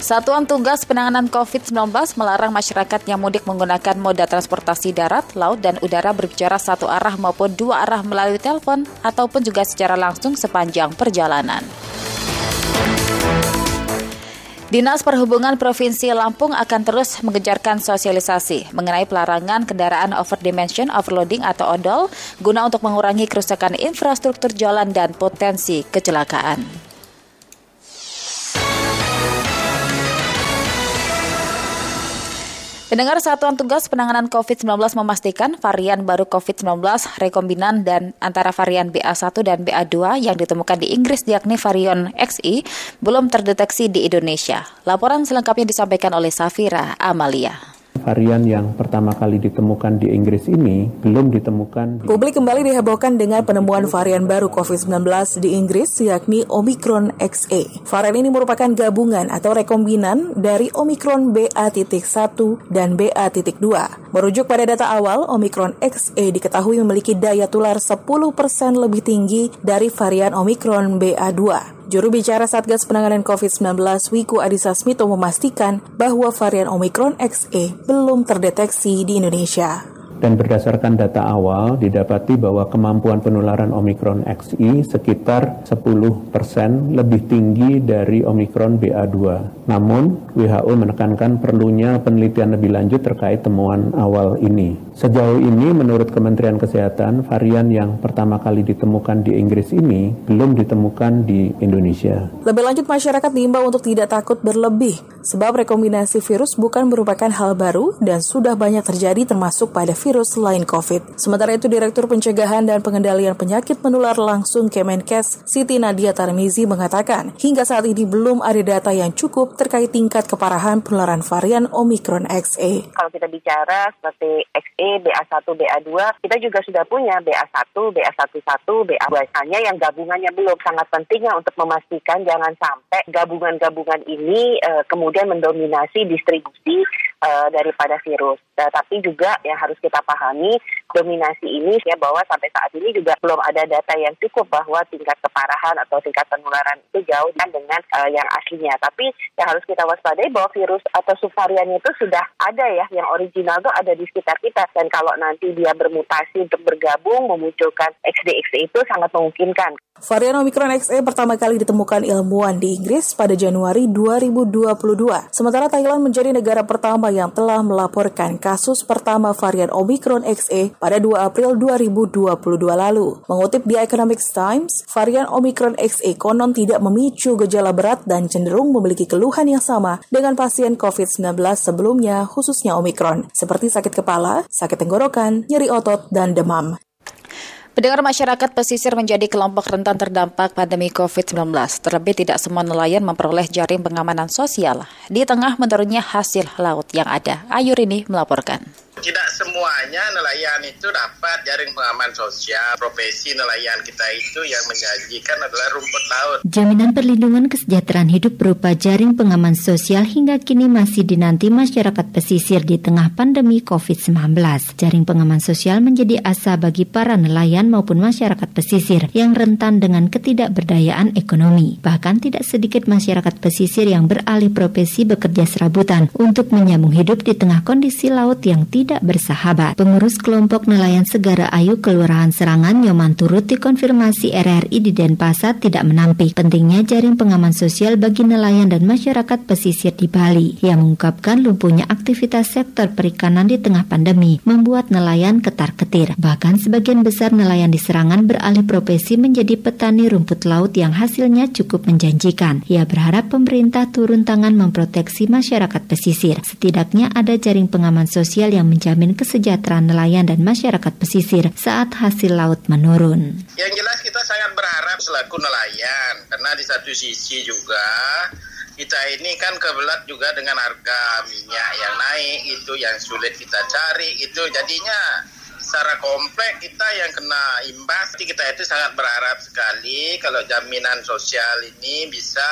S21: Satuan Tugas Penanganan COVID-19 melarang masyarakat yang mudik menggunakan moda transportasi darat, laut, dan udara berbicara satu arah maupun dua arah melalui telepon ataupun juga secara langsung sepanjang perjalanan. Dinas Perhubungan Provinsi Lampung akan terus mengejarkan sosialisasi mengenai pelarangan kendaraan over dimension overloading atau odol guna untuk mengurangi kerusakan infrastruktur jalan dan potensi kecelakaan. Pendengar Satuan Tugas Penanganan COVID-19 memastikan varian baru COVID-19 rekombinan dan antara varian BA1 dan BA2 yang ditemukan di Inggris yakni varian XI belum terdeteksi di Indonesia. Laporan selengkapnya disampaikan oleh Safira Amalia
S22: varian yang pertama kali ditemukan di Inggris ini belum ditemukan.
S14: Di... Publik kembali dihebohkan dengan penemuan varian baru COVID-19 di Inggris yakni Omicron XE. Varian ini merupakan gabungan atau rekombinan dari Omicron BA.1 dan BA.2. Merujuk pada data awal, Omicron XE diketahui memiliki daya tular 10% lebih tinggi dari varian Omicron BA2. Juru bicara Satgas Penanganan COVID-19 Wiku Adhisa Smito memastikan bahwa varian Omicron XE belum terdeteksi di Indonesia
S22: dan berdasarkan data awal didapati bahwa kemampuan penularan Omicron XI sekitar 10% lebih tinggi dari Omicron BA2. Namun, WHO menekankan perlunya penelitian lebih lanjut terkait temuan awal ini. Sejauh ini, menurut Kementerian Kesehatan, varian yang pertama kali ditemukan di Inggris ini belum ditemukan di Indonesia.
S14: Lebih lanjut, masyarakat diimbau untuk tidak takut berlebih, sebab rekombinasi virus bukan merupakan hal baru dan sudah banyak terjadi termasuk pada virus lain COVID. Sementara itu, Direktur Pencegahan dan Pengendalian Penyakit Menular Langsung Kemenkes, Siti Nadia Tarmizi mengatakan, hingga saat ini belum ada data yang cukup terkait tingkat keparahan penularan varian Omicron XE.
S24: Kalau kita bicara seperti XE, BA1, BA2, kita juga sudah punya BA1, BA11, BA2. Hanya yang gabungannya belum sangat pentingnya untuk memastikan jangan sampai gabungan-gabungan ini uh, kemudian mendominasi distribusi uh, daripada virus. Nah, tapi juga yang harus kita pahami dominasi ini ya bahwa sampai saat ini juga belum ada data yang cukup bahwa tingkat keparahan atau tingkat penularan itu jauh dengan uh, yang aslinya. Tapi yang harus kita waspadai bahwa virus atau subvarian itu sudah ada ya yang original itu ada di sekitar kita dan kalau nanti dia bermutasi untuk bergabung memunculkan XDXD itu sangat memungkinkan.
S14: Varian Omicron XE pertama kali ditemukan ilmuwan di Inggris pada Januari 2022. Sementara Thailand menjadi negara pertama yang telah melaporkan kasus pertama varian Omicron XE pada 2 April 2022 lalu. Mengutip The Economic Times, varian Omicron XE konon tidak memicu gejala berat dan cenderung memiliki keluhan yang sama dengan pasien COVID-19 sebelumnya, khususnya Omicron, seperti sakit kepala, sakit tenggorokan, nyeri otot, dan demam.
S21: Pendengar masyarakat pesisir menjadi kelompok rentan terdampak pandemi COVID-19. Terlebih tidak semua nelayan memperoleh jaring pengamanan sosial di tengah menurunnya hasil laut yang ada. Ayu ini melaporkan.
S25: Tidak semuanya nelayan itu dapat jaring pengaman sosial. Profesi nelayan kita itu yang menjanjikan adalah rumput laut.
S26: Jaminan perlindungan kesejahteraan hidup berupa jaring pengaman sosial hingga kini masih dinanti masyarakat pesisir di tengah pandemi COVID-19. Jaring pengaman sosial menjadi asa bagi para nelayan maupun masyarakat pesisir yang rentan dengan ketidakberdayaan ekonomi. Bahkan tidak sedikit masyarakat pesisir yang beralih profesi bekerja serabutan untuk menyambung hidup di tengah kondisi laut yang tidak tidak bersahabat. Pengurus kelompok nelayan Segara Ayu Kelurahan Serangan Nyoman turut dikonfirmasi RRI di Denpasar tidak menampik pentingnya jaring pengaman sosial bagi nelayan dan masyarakat pesisir di Bali. Ia mengungkapkan lumpuhnya aktivitas sektor perikanan di tengah pandemi membuat nelayan ketar-ketir. Bahkan sebagian besar nelayan di Serangan beralih profesi menjadi petani rumput laut yang hasilnya cukup menjanjikan. Ia berharap pemerintah turun tangan memproteksi masyarakat pesisir. Setidaknya ada jaring pengaman sosial yang menjamin kesejahteraan nelayan dan masyarakat pesisir saat hasil laut menurun.
S25: Yang jelas kita sangat berharap selaku nelayan karena di satu sisi juga kita ini kan kebelat juga dengan harga minyak yang naik itu yang sulit kita cari itu jadinya secara komplek kita yang kena imbas kita itu sangat berharap sekali kalau jaminan sosial ini bisa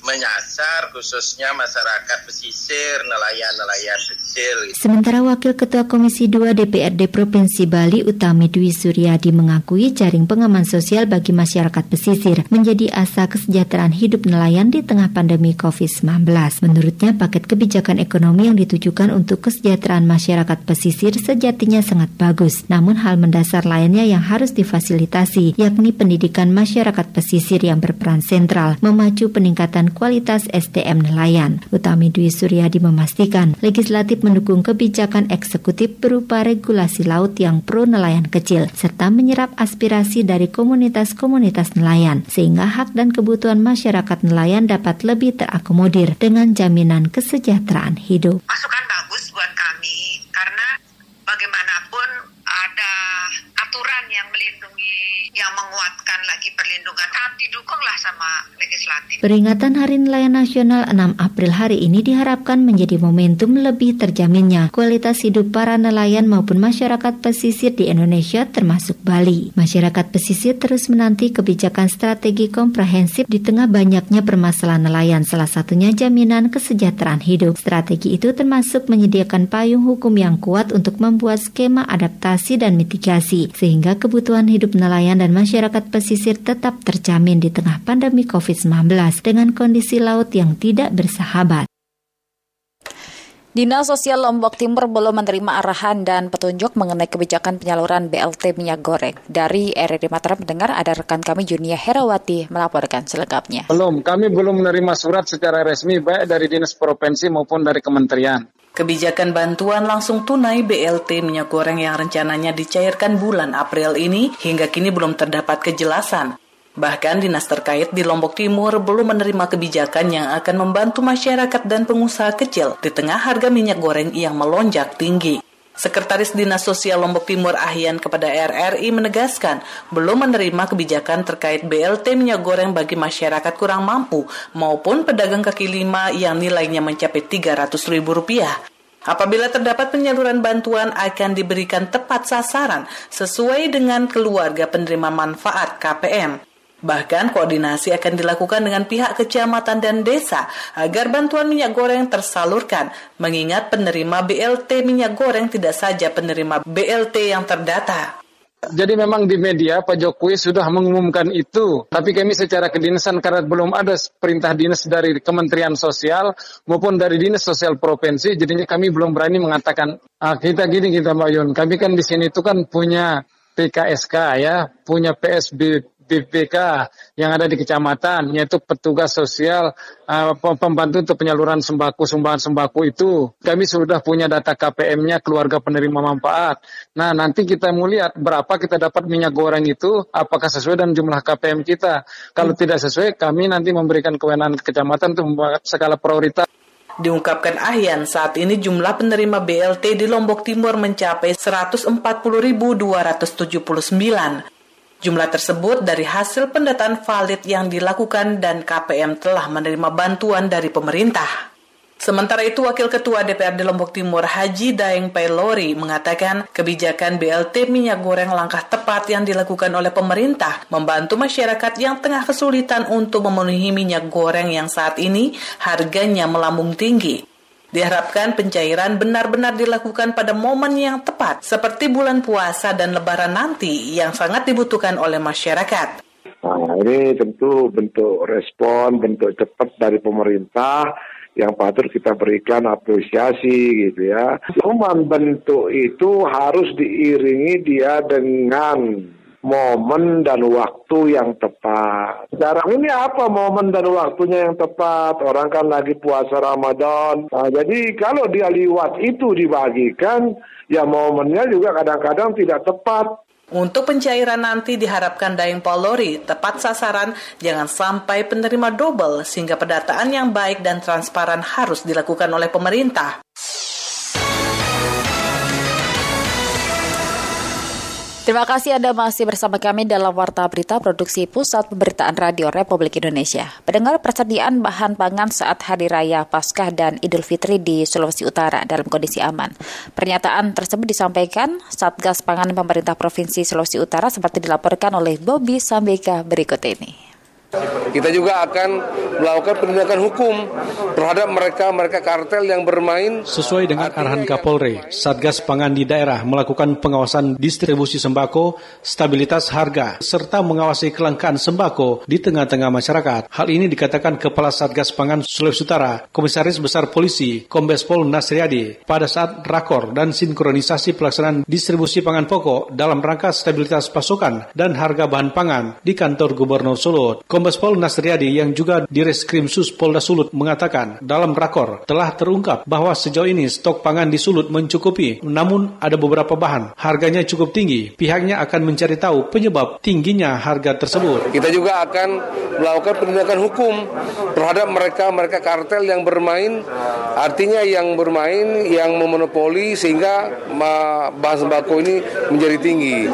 S25: menyasar khususnya masyarakat pesisir, nelayan-nelayan kecil.
S26: Sementara Wakil Ketua Komisi 2 DPRD Provinsi Bali Utami Dwi Suryadi mengakui jaring pengaman sosial bagi masyarakat pesisir menjadi asa kesejahteraan hidup nelayan di tengah pandemi COVID-19. Menurutnya paket kebijakan ekonomi yang ditujukan untuk kesejahteraan masyarakat pesisir sejatinya sangat bagus. Namun hal mendasar lainnya yang harus difasilitasi yakni pendidikan masyarakat pesisir yang berperan sentral memacu peningkatan kualitas SDM nelayan. Utami Dwi Suryadi memastikan legislatif mendukung kebijakan eksekutif berupa regulasi laut yang pro nelayan kecil serta menyerap aspirasi dari komunitas-komunitas nelayan sehingga hak dan kebutuhan masyarakat nelayan dapat lebih terakomodir dengan jaminan kesejahteraan hidup.
S27: Masukan bagus buat kami karena bagaimanapun ada aturan yang melindungi yang menguatkan lagi perlindungan saat didukunglah sama legislatif.
S26: Peringatan Hari Nelayan Nasional 6 April hari ini diharapkan menjadi momentum lebih terjaminnya kualitas hidup para nelayan maupun masyarakat pesisir di Indonesia termasuk Bali. Masyarakat pesisir terus menanti kebijakan strategi komprehensif di tengah banyaknya permasalahan nelayan salah satunya jaminan kesejahteraan hidup. Strategi itu termasuk menyediakan payung hukum yang kuat untuk membuat skema adaptasi dan mitigasi sehingga kebutuhan hidup nelayan dan masyarakat pesisir tetap terjamin di tengah pandemi COVID-19 dengan kondisi laut yang tidak bersahabat.
S21: Dinas Sosial Lombok Timur belum menerima arahan dan petunjuk mengenai kebijakan penyaluran BLT minyak goreng. Dari RRI Mataram mendengar ada rekan kami Junia Herawati melaporkan selengkapnya.
S28: Belum, kami belum menerima surat secara resmi baik dari Dinas Provinsi maupun dari Kementerian.
S29: Kebijakan bantuan langsung tunai BLT minyak goreng yang rencananya dicairkan bulan April ini hingga kini belum terdapat kejelasan. Bahkan dinas terkait di Lombok Timur belum menerima kebijakan yang akan membantu masyarakat dan pengusaha kecil di tengah harga minyak goreng yang melonjak tinggi. Sekretaris Dinas Sosial Lombok Timur Ahyan kepada RRI menegaskan belum menerima kebijakan terkait BLT minyak goreng bagi masyarakat kurang mampu maupun pedagang kaki lima yang nilainya mencapai Rp300.000. Apabila terdapat penyaluran bantuan akan diberikan tepat sasaran sesuai dengan keluarga penerima manfaat KPM. Bahkan koordinasi akan dilakukan dengan pihak kecamatan dan desa agar bantuan minyak goreng tersalurkan, mengingat penerima BLT minyak goreng tidak saja penerima BLT yang terdata.
S28: Jadi memang di media Pak Jokowi sudah mengumumkan itu, tapi kami secara kedinasan karena belum ada perintah dinas dari Kementerian Sosial maupun dari Dinas Sosial Provinsi, jadinya kami belum berani mengatakan ah, kita gini kita Mbak kami kan di sini itu kan punya PKSK ya, punya PSB BPK yang ada di kecamatan, yaitu petugas sosial uh, pembantu untuk penyaluran sembako, sumbangan sembako itu. Kami sudah punya data KPM-nya keluarga penerima manfaat. Nah, nanti kita mau lihat berapa kita dapat minyak goreng itu, apakah sesuai dengan jumlah KPM kita. Kalau hmm. tidak sesuai, kami nanti memberikan kewenangan ke kecamatan untuk membuat skala prioritas.
S29: Diungkapkan Ahyan, saat ini jumlah penerima BLT di Lombok Timur mencapai 140.279. Jumlah tersebut dari hasil pendataan valid yang dilakukan dan KPM telah menerima bantuan dari pemerintah. Sementara itu, Wakil Ketua DPRD Lombok Timur Haji Daeng Pailori mengatakan kebijakan BLT minyak goreng langkah tepat yang dilakukan oleh pemerintah membantu masyarakat yang tengah kesulitan untuk memenuhi minyak goreng yang saat ini harganya melambung tinggi. Diharapkan pencairan benar-benar dilakukan pada momen yang tepat, seperti bulan puasa dan lebaran nanti yang sangat dibutuhkan oleh masyarakat.
S30: Nah, ini tentu bentuk respon, bentuk cepat dari pemerintah yang patut kita berikan apresiasi gitu ya. Cuman bentuk itu harus diiringi dia dengan momen dan waktu yang tepat. Sekarang ini apa momen dan waktunya yang tepat? Orang kan lagi puasa Ramadan. Nah, jadi kalau dia liwat itu dibagikan, ya momennya juga kadang-kadang tidak tepat.
S29: Untuk pencairan nanti diharapkan Daeng Polori tepat sasaran, jangan sampai penerima double sehingga pendataan yang baik dan transparan harus dilakukan oleh pemerintah.
S21: Terima kasih Anda masih bersama kami dalam Warta Berita Produksi Pusat Pemberitaan Radio Republik Indonesia. Pendengar persediaan bahan pangan saat Hari Raya Paskah dan Idul Fitri di Sulawesi Utara dalam kondisi aman. Pernyataan tersebut disampaikan Satgas Pangan Pemerintah Provinsi Sulawesi Utara seperti dilaporkan oleh Bobby Sambeka berikut ini.
S31: Kita juga akan melakukan penindakan hukum terhadap mereka-mereka kartel yang bermain.
S32: Sesuai dengan arahan Kapolri, Satgas Pangan di daerah melakukan pengawasan distribusi sembako, stabilitas harga, serta mengawasi kelangkaan sembako di tengah-tengah masyarakat. Hal ini dikatakan Kepala Satgas Pangan Sulawesi Utara, Komisaris Besar Polisi, Kombes Pol Nasriadi, pada saat rakor dan sinkronisasi pelaksanaan distribusi pangan pokok dalam rangka stabilitas pasokan dan harga bahan pangan di kantor Gubernur Solo. Kombes Pol Nasriadi yang juga Direskrim Sus Polda Sulut mengatakan dalam rakor telah terungkap bahwa sejauh ini stok pangan di Sulut mencukupi, namun ada beberapa bahan harganya cukup tinggi. Pihaknya akan mencari tahu penyebab tingginya harga tersebut.
S31: Kita juga akan melakukan penindakan hukum terhadap mereka-mereka kartel yang bermain, artinya yang bermain, yang memonopoli sehingga bahan sembako ini menjadi tinggi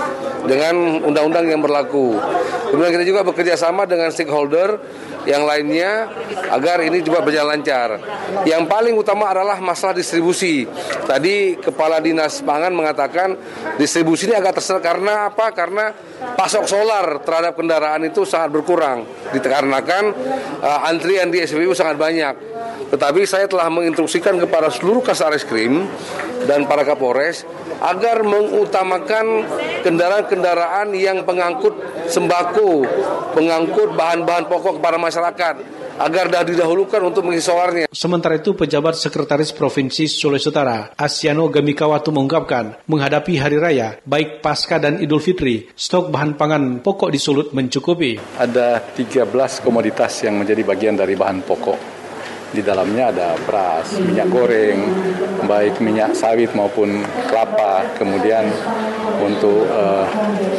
S31: dengan undang-undang yang berlaku. Kemudian kita juga bekerja sama dengan stakeholder yang lainnya agar ini juga berjalan lancar. Yang paling utama adalah masalah distribusi. Tadi Kepala Dinas Pangan mengatakan distribusi ini agak tersendat karena apa? Karena pasok solar terhadap kendaraan itu sangat berkurang dikarenakan uh, antrian di SPBU sangat banyak. Tetapi saya telah menginstruksikan kepada seluruh kasar krim dan para kapolres agar mengutamakan kendaraan-kendaraan yang pengangkut sembako, pengangkut bahan-bahan pokok kepada masyarakat agar dah didahulukan untuk mengisi solarnya.
S32: Sementara itu, pejabat Sekretaris Provinsi Sulawesi Utara, Asiano Gamikawatu mengungkapkan, menghadapi Hari Raya, baik Pasca dan Idul Fitri, stok bahan pangan pokok di Sulut mencukupi.
S23: Ada 13 komoditas yang menjadi bagian dari bahan pokok di dalamnya ada beras, minyak goreng, baik minyak sawit maupun kelapa, kemudian untuk uh,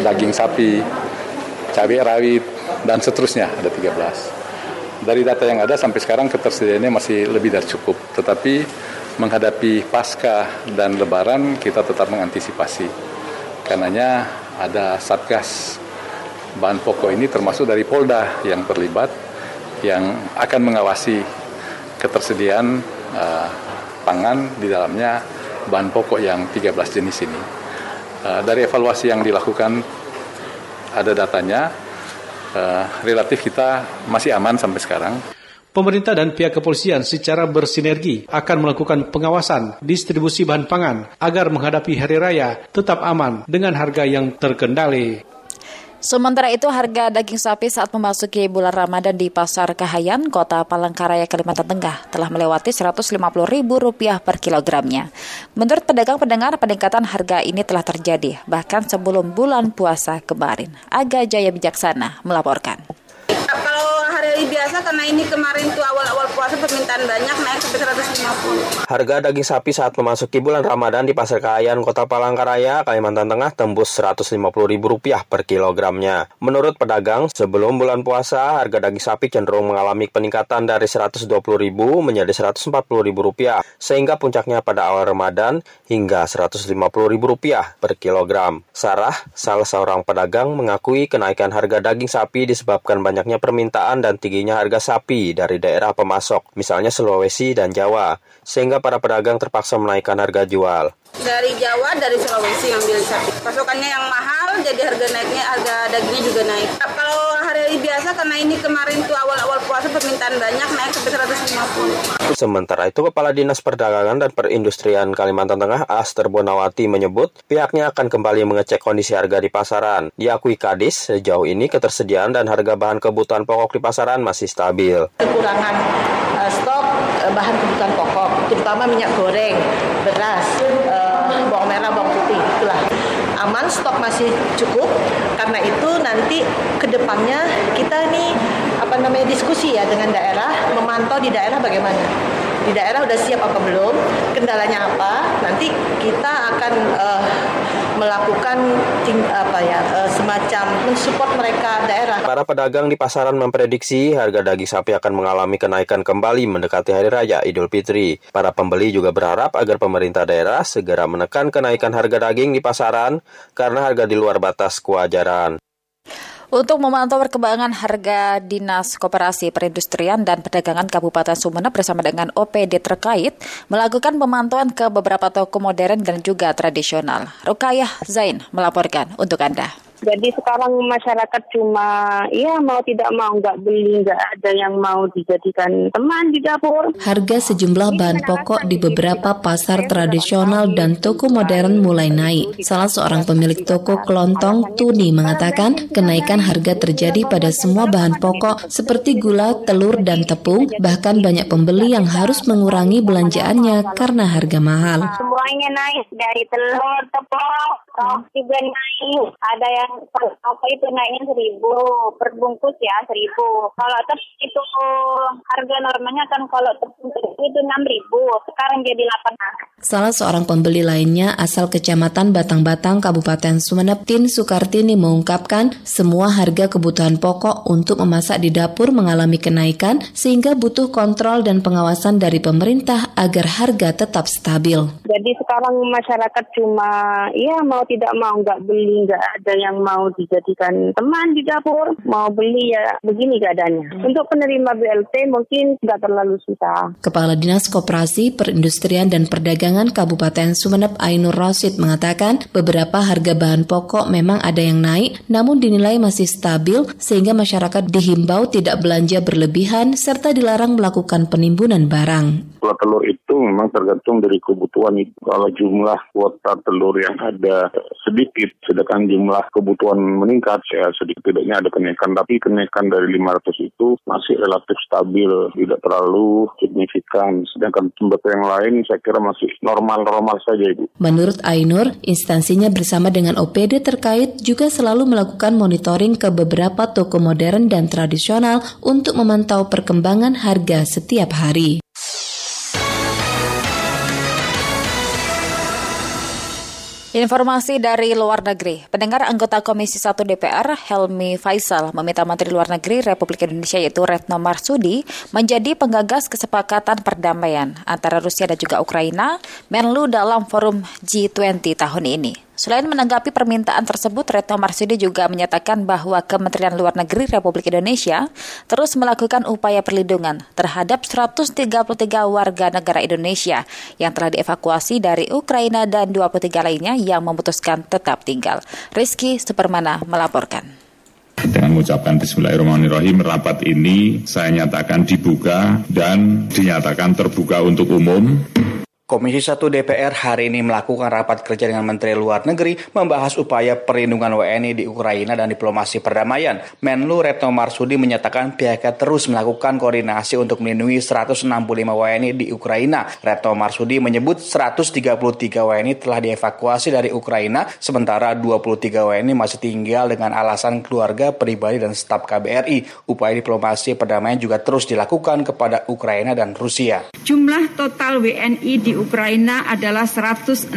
S23: daging sapi, cabai rawit, dan seterusnya ada 13. Dari data yang ada sampai sekarang ketersediaannya masih lebih dari cukup, tetapi menghadapi pasca dan lebaran kita tetap mengantisipasi. Karenanya ada satgas bahan pokok ini termasuk dari Polda yang terlibat yang akan mengawasi ketersediaan uh, pangan di dalamnya bahan pokok yang 13 jenis ini. Uh, dari evaluasi yang dilakukan ada datanya uh, relatif kita masih aman sampai sekarang.
S32: Pemerintah dan pihak kepolisian secara bersinergi akan melakukan pengawasan distribusi bahan pangan agar menghadapi hari raya tetap aman dengan harga yang terkendali.
S21: Sementara itu harga daging sapi saat memasuki bulan Ramadan di Pasar Kahayan, Kota Palangkaraya, Kalimantan Tengah telah melewati Rp150.000 per kilogramnya. Menurut pedagang-pedengar, peningkatan harga ini telah terjadi bahkan sebelum bulan puasa kemarin. Aga Jaya Bijaksana melaporkan.
S33: Kalau hari biasa karena ini kemarin tuh awal-awal puasa permintaan banyak naik sampai 150.
S34: Harga daging sapi saat memasuki bulan Ramadan di Pasar Kahayan Kota Palangkaraya, Kalimantan Tengah tembus Rp150.000 per kilogramnya. Menurut pedagang, sebelum bulan puasa, harga daging sapi cenderung mengalami peningkatan dari Rp120.000 menjadi Rp140.000, sehingga puncaknya pada awal Ramadan hingga Rp150.000 per kilogram. Sarah, salah seorang pedagang, mengakui kenaikan harga daging sapi disebabkan banyaknya permintaan tingginya harga sapi dari daerah pemasok, misalnya Sulawesi dan Jawa, sehingga para pedagang terpaksa menaikkan harga jual.
S33: Dari Jawa, dari Sulawesi ngambil sapi. Pasokannya yang mahal, jadi harga naiknya, harga dagingnya juga naik. Kalau hari biasa, karena ini kemarin tuh awal-awal puasa permintaan banyak, naik sampai 150.
S34: Sementara itu, Kepala Dinas Perdagangan dan Perindustrian Kalimantan Tengah, Aster Bonawati menyebut pihaknya akan kembali mengecek kondisi harga di pasaran. Diakui Kadis, sejauh ini ketersediaan dan harga bahan kebutuhan pokok di pasaran masih stabil.
S35: Kekurangan uh, stok uh, bahan kebutuhan pokok, terutama minyak goreng, beras, uh, bawang merah, bawang putih, itulah aman, stok masih cukup. Karena itu nanti ke depannya kita nih apa namanya diskusi ya dengan daerah, memantau di daerah bagaimana. Di daerah udah siap apa belum, kendalanya apa, nanti kita akan uh, melakukan ting, apa ya uh, semacam mensupport mereka daerah.
S34: Para pedagang di pasaran memprediksi harga daging sapi akan mengalami kenaikan kembali mendekati hari raya Idul Fitri. Para pembeli juga berharap agar pemerintah daerah segera menekan kenaikan harga daging di pasaran karena harga di luar batas kewajaran.
S21: Untuk memantau perkembangan harga Dinas Koperasi Perindustrian dan Perdagangan Kabupaten Sumeneb bersama dengan OPD terkait melakukan pemantauan ke beberapa toko modern dan juga tradisional. Rukayah Zain melaporkan untuk Anda.
S24: Jadi sekarang masyarakat cuma ya mau tidak mau nggak beli, nggak ada yang mau dijadikan teman di dapur.
S36: Harga sejumlah bahan pokok di beberapa pasar tradisional dan toko modern mulai naik. Salah seorang pemilik toko kelontong Tuni mengatakan kenaikan harga terjadi pada semua bahan pokok seperti gula, telur, dan tepung. Bahkan banyak pembeli yang harus mengurangi belanjaannya karena harga mahal.
S24: Semuanya naik dari telur, tepung, juga naik. Ada yang apa itu naiknya seribu per bungkus ya seribu. Kalau tepung itu harga normalnya kan kalau tepung itu enam ribu, sekarang jadi delapan.
S36: Salah seorang pembeli lainnya asal Kecamatan Batang-Batang, Kabupaten Sumeneb, Tin Sukartini mengungkapkan semua harga kebutuhan pokok untuk memasak di dapur mengalami kenaikan sehingga butuh kontrol dan pengawasan dari pemerintah agar harga tetap stabil.
S24: Jadi sekarang masyarakat cuma ya mau tidak mau nggak beli, nggak ada yang mau dijadikan teman di dapur, mau beli ya begini keadaannya. Untuk penerima BLT mungkin nggak terlalu susah.
S36: Kepala Dinas Koperasi, Perindustrian dan Perdagangan Kabupaten Sumeneb Ainur Rosid mengatakan beberapa harga bahan pokok memang ada yang naik, namun dinilai masih stabil sehingga masyarakat dihimbau tidak belanja berlebihan serta dilarang melakukan penimbunan barang.
S30: Kuota telur itu memang tergantung dari kebutuhan itu. Kalau jumlah kuota telur yang ada sedikit, sedangkan jumlah kebutuhan meningkat, ya sedikit-tidaknya ada kenaikan. Tapi kenaikan dari 500 itu masih relatif stabil, tidak terlalu signifikan. Sedangkan sembako yang lain saya kira masih normal-normal saja Ibu.
S36: Menurut Ainur, instansinya bersama dengan OPD terkait juga selalu melakukan monitoring ke beberapa toko modern dan tradisional untuk memantau perkembangan harga setiap hari.
S21: Informasi dari luar negeri. Pendengar anggota Komisi 1 DPR, Helmi Faisal, meminta Menteri Luar Negeri Republik Indonesia yaitu Retno Marsudi menjadi penggagas kesepakatan perdamaian antara Rusia dan juga Ukraina, Menlu dalam forum G20 tahun ini. Selain menanggapi permintaan tersebut, Retno Marsudi juga menyatakan bahwa Kementerian Luar Negeri Republik Indonesia terus melakukan upaya perlindungan terhadap 133 warga negara Indonesia yang telah dievakuasi dari Ukraina dan 23 lainnya yang memutuskan tetap tinggal. Rizky Supermana melaporkan.
S37: Dengan
S38: mengucapkan Bismillahirrahmanirrahim rapat ini saya nyatakan dibuka dan dinyatakan terbuka untuk umum.
S39: Komisi 1 DPR hari ini melakukan rapat kerja dengan Menteri Luar Negeri membahas upaya perlindungan WNI di Ukraina dan diplomasi perdamaian. Menlu Retno Marsudi menyatakan pihaknya terus melakukan koordinasi untuk melindungi 165 WNI di Ukraina. Retno Marsudi menyebut 133 WNI telah dievakuasi dari Ukraina, sementara 23 WNI masih tinggal dengan alasan keluarga, pribadi, dan staf KBRI. Upaya diplomasi perdamaian juga terus dilakukan kepada Ukraina dan Rusia.
S40: Jumlah total WNI di Ukraina adalah 165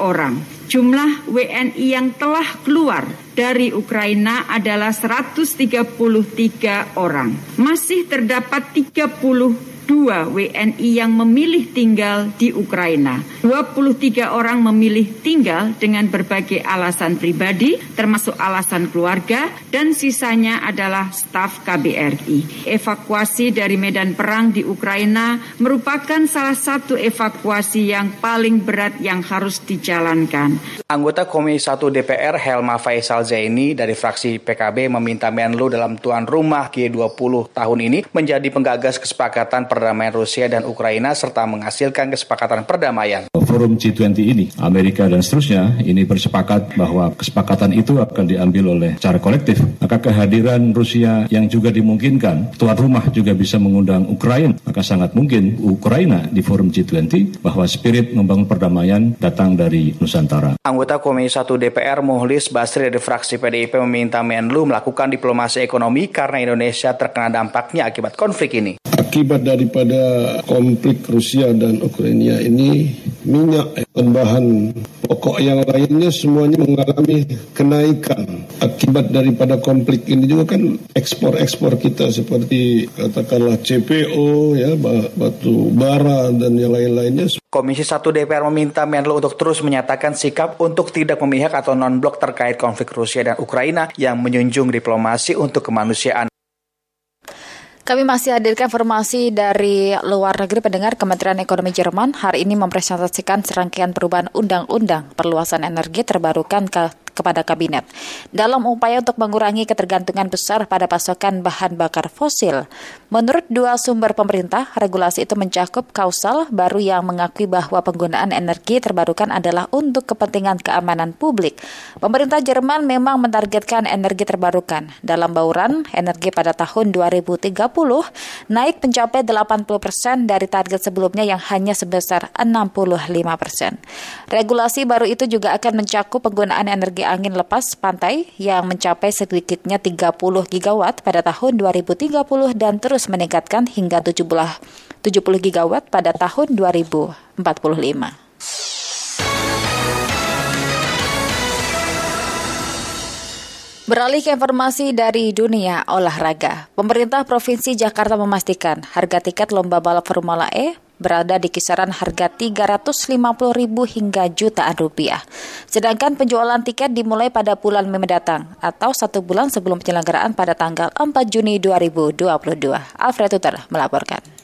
S40: orang. Jumlah WNI yang telah keluar dari Ukraina adalah 133 orang. Masih terdapat 30 dua WNI yang memilih tinggal di Ukraina. 23 orang memilih tinggal dengan berbagai alasan pribadi, termasuk alasan keluarga, dan sisanya adalah staf KBRI. Evakuasi dari medan perang di Ukraina merupakan salah satu evakuasi yang paling berat yang harus dijalankan.
S39: Anggota Komisi 1 DPR Helma Faisal Zaini dari fraksi PKB meminta Menlu dalam tuan rumah G20 tahun ini menjadi penggagas kesepakatan perdamaian Rusia dan Ukraina serta menghasilkan kesepakatan perdamaian.
S41: Forum G20 ini, Amerika dan seterusnya, ini bersepakat bahwa kesepakatan itu akan diambil oleh cara kolektif. Maka kehadiran Rusia yang juga dimungkinkan, tuan rumah juga bisa mengundang Ukraina, maka sangat mungkin Ukraina di forum G20 bahwa spirit membangun perdamaian datang dari Nusantara.
S39: Anggota Komisi 1 DPR Muhlis Basri dari fraksi PDIP meminta Menlu melakukan diplomasi ekonomi karena Indonesia terkena dampaknya akibat konflik ini.
S42: Akibat daripada konflik Rusia dan Ukraina ini, minyak dan bahan pokok yang lainnya semuanya mengalami kenaikan. Akibat daripada konflik ini juga kan ekspor-ekspor kita seperti katakanlah CPO, ya batu bara dan yang lain-lainnya.
S39: Komisi 1 DPR meminta Menlu untuk terus menyatakan sikap untuk tidak memihak atau non-blok terkait konflik Rusia dan Ukraina yang menjunjung diplomasi untuk kemanusiaan.
S21: Kami masih hadirkan informasi dari luar negeri pendengar Kementerian Ekonomi Jerman. Hari ini mempresentasikan serangkaian perubahan undang-undang perluasan energi terbarukan ke kepada kabinet dalam upaya untuk mengurangi ketergantungan besar pada pasokan bahan bakar fosil. Menurut dua sumber pemerintah, regulasi itu mencakup kausal baru yang mengakui bahwa penggunaan energi terbarukan adalah untuk kepentingan keamanan publik. Pemerintah Jerman memang mentargetkan energi terbarukan dalam bauran energi pada tahun 2030 naik mencapai 80 persen dari target sebelumnya yang hanya sebesar 65 persen. Regulasi baru itu juga akan mencakup penggunaan energi angin lepas pantai yang mencapai sedikitnya 30 gigawatt pada tahun 2030 dan terus meningkatkan hingga 70, 70 gigawatt pada tahun 2045. Beralih ke informasi dari dunia olahraga, pemerintah Provinsi Jakarta memastikan harga tiket lomba balap Formula E berada di kisaran harga 350 ribu hingga jutaan rupiah. Sedangkan penjualan tiket dimulai pada bulan Mei mendatang atau satu bulan sebelum penyelenggaraan pada tanggal 4 Juni 2022. Alfred Tuter melaporkan.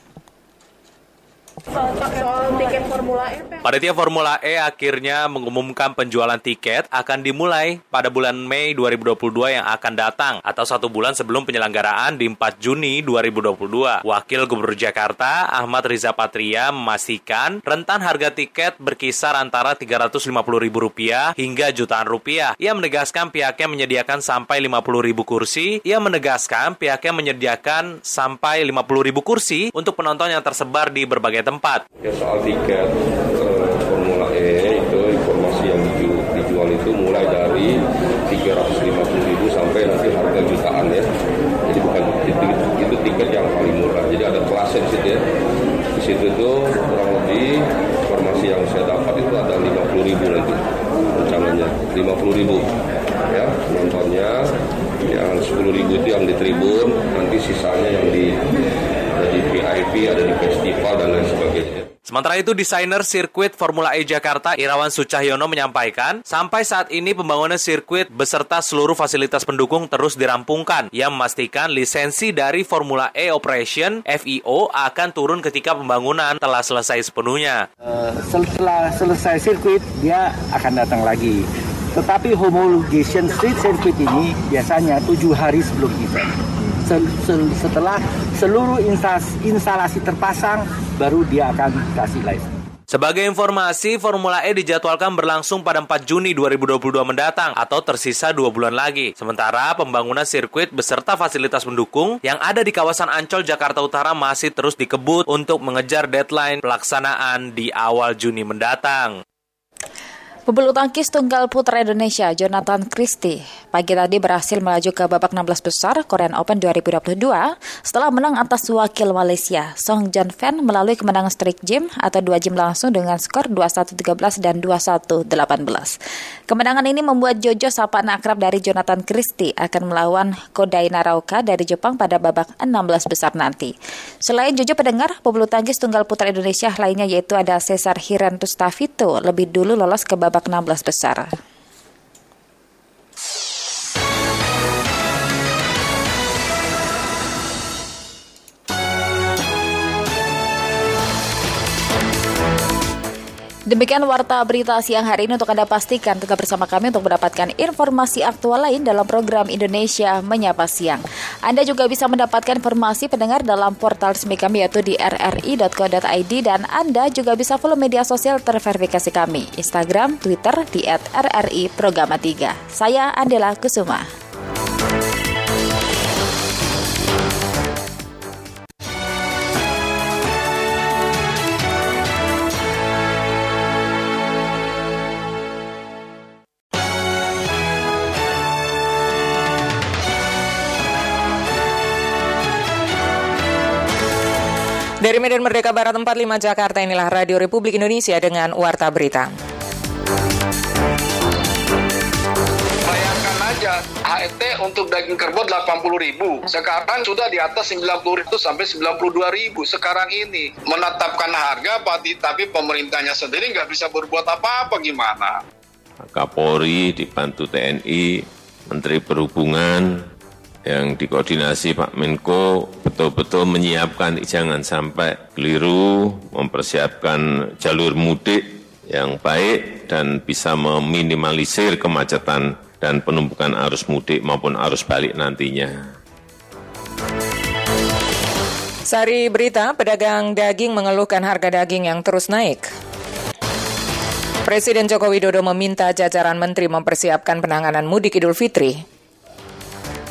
S6: Panitia Formula E akhirnya mengumumkan penjualan tiket akan dimulai pada bulan Mei 2022 yang akan datang atau satu bulan sebelum penyelenggaraan di 4 Juni 2022. Wakil Gubernur Jakarta Ahmad Riza Patria memastikan rentan harga tiket berkisar antara Rp350.000 hingga jutaan rupiah. Ia menegaskan pihaknya menyediakan sampai 50.000 kursi. Ia menegaskan pihaknya menyediakan sampai 50.000 kursi untuk penonton yang tersebar di berbagai tempat.
S30: Ya soal tiket uh, Formula E itu informasi yang dijual itu mulai dari 350 ribu sampai nanti harga jutaan ya. Jadi bukan itu, itu tiket yang paling murah. Jadi ada kelasnya di situ ya. Di situ tuh kurang lebih informasi yang saya dapat itu ada 50 ribu nanti rencananya 50 ribu ya nontonnya yang 10 ribu itu yang di tribun nanti sisanya yang di di VIP, ada di festival dan lain sebagainya.
S6: Sementara itu, desainer sirkuit Formula E Jakarta Irawan Sucahyono menyampaikan, sampai saat ini pembangunan sirkuit beserta seluruh fasilitas pendukung terus dirampungkan. Ia memastikan lisensi dari Formula E Operation FIO akan turun ketika pembangunan telah selesai sepenuhnya.
S43: Uh, setelah selesai sirkuit, dia akan datang lagi.
S44: Tetapi homologation street circuit ini biasanya tujuh hari sebelum event. Setelah seluruh instalasi terpasang, baru dia akan kasih license.
S6: Sebagai informasi, Formula E dijadwalkan berlangsung pada 4 Juni 2022 mendatang atau tersisa dua bulan lagi. Sementara pembangunan sirkuit beserta fasilitas pendukung yang ada di kawasan Ancol, Jakarta Utara masih terus dikebut untuk mengejar deadline pelaksanaan di awal Juni mendatang.
S21: Pebulu tangkis tunggal putra Indonesia Jonathan Christie pagi tadi berhasil melaju ke babak 16 besar Korean Open 2022 setelah menang atas wakil Malaysia Song Jan Fan melalui kemenangan straight game atau dua game langsung dengan skor 21-13 dan 21-18. Kemenangan ini membuat Jojo sapaan akrab dari Jonathan Christie akan melawan Kodai Narauka dari Jepang pada babak 16 besar nanti. Selain Jojo pendengar, pebulu tangkis tunggal putra Indonesia lainnya yaitu ada Cesar Hiran Tustavito lebih dulu lolos ke babak 16 besar. Demikian warta berita siang hari ini untuk Anda pastikan tetap bersama kami untuk mendapatkan informasi aktual lain dalam program Indonesia Menyapa Siang. Anda juga bisa mendapatkan informasi pendengar dalam portal resmi kami yaitu di rri.co.id dan Anda juga bisa follow media sosial terverifikasi kami, Instagram, Twitter di @rri Programa 3. Saya Andela Kusuma.
S45: Dari Medan Merdeka Barat 45 Jakarta inilah Radio Republik Indonesia dengan Warta Berita.
S31: Bayangkan aja HET untuk daging kerbau 80 ribu. Sekarang sudah di atas 90 ribu sampai 92 ribu. Sekarang ini menetapkan harga tapi pemerintahnya sendiri nggak bisa berbuat apa-apa gimana.
S46: Kapolri dibantu TNI, Menteri Perhubungan, yang dikoordinasi Pak Menko betul-betul menyiapkan jangan sampai keliru, mempersiapkan jalur mudik yang baik dan bisa meminimalisir kemacetan dan penumpukan arus mudik maupun arus balik nantinya.
S45: Sari berita, pedagang daging mengeluhkan harga daging yang terus naik. Presiden Joko Widodo meminta jajaran menteri mempersiapkan penanganan mudik Idul Fitri.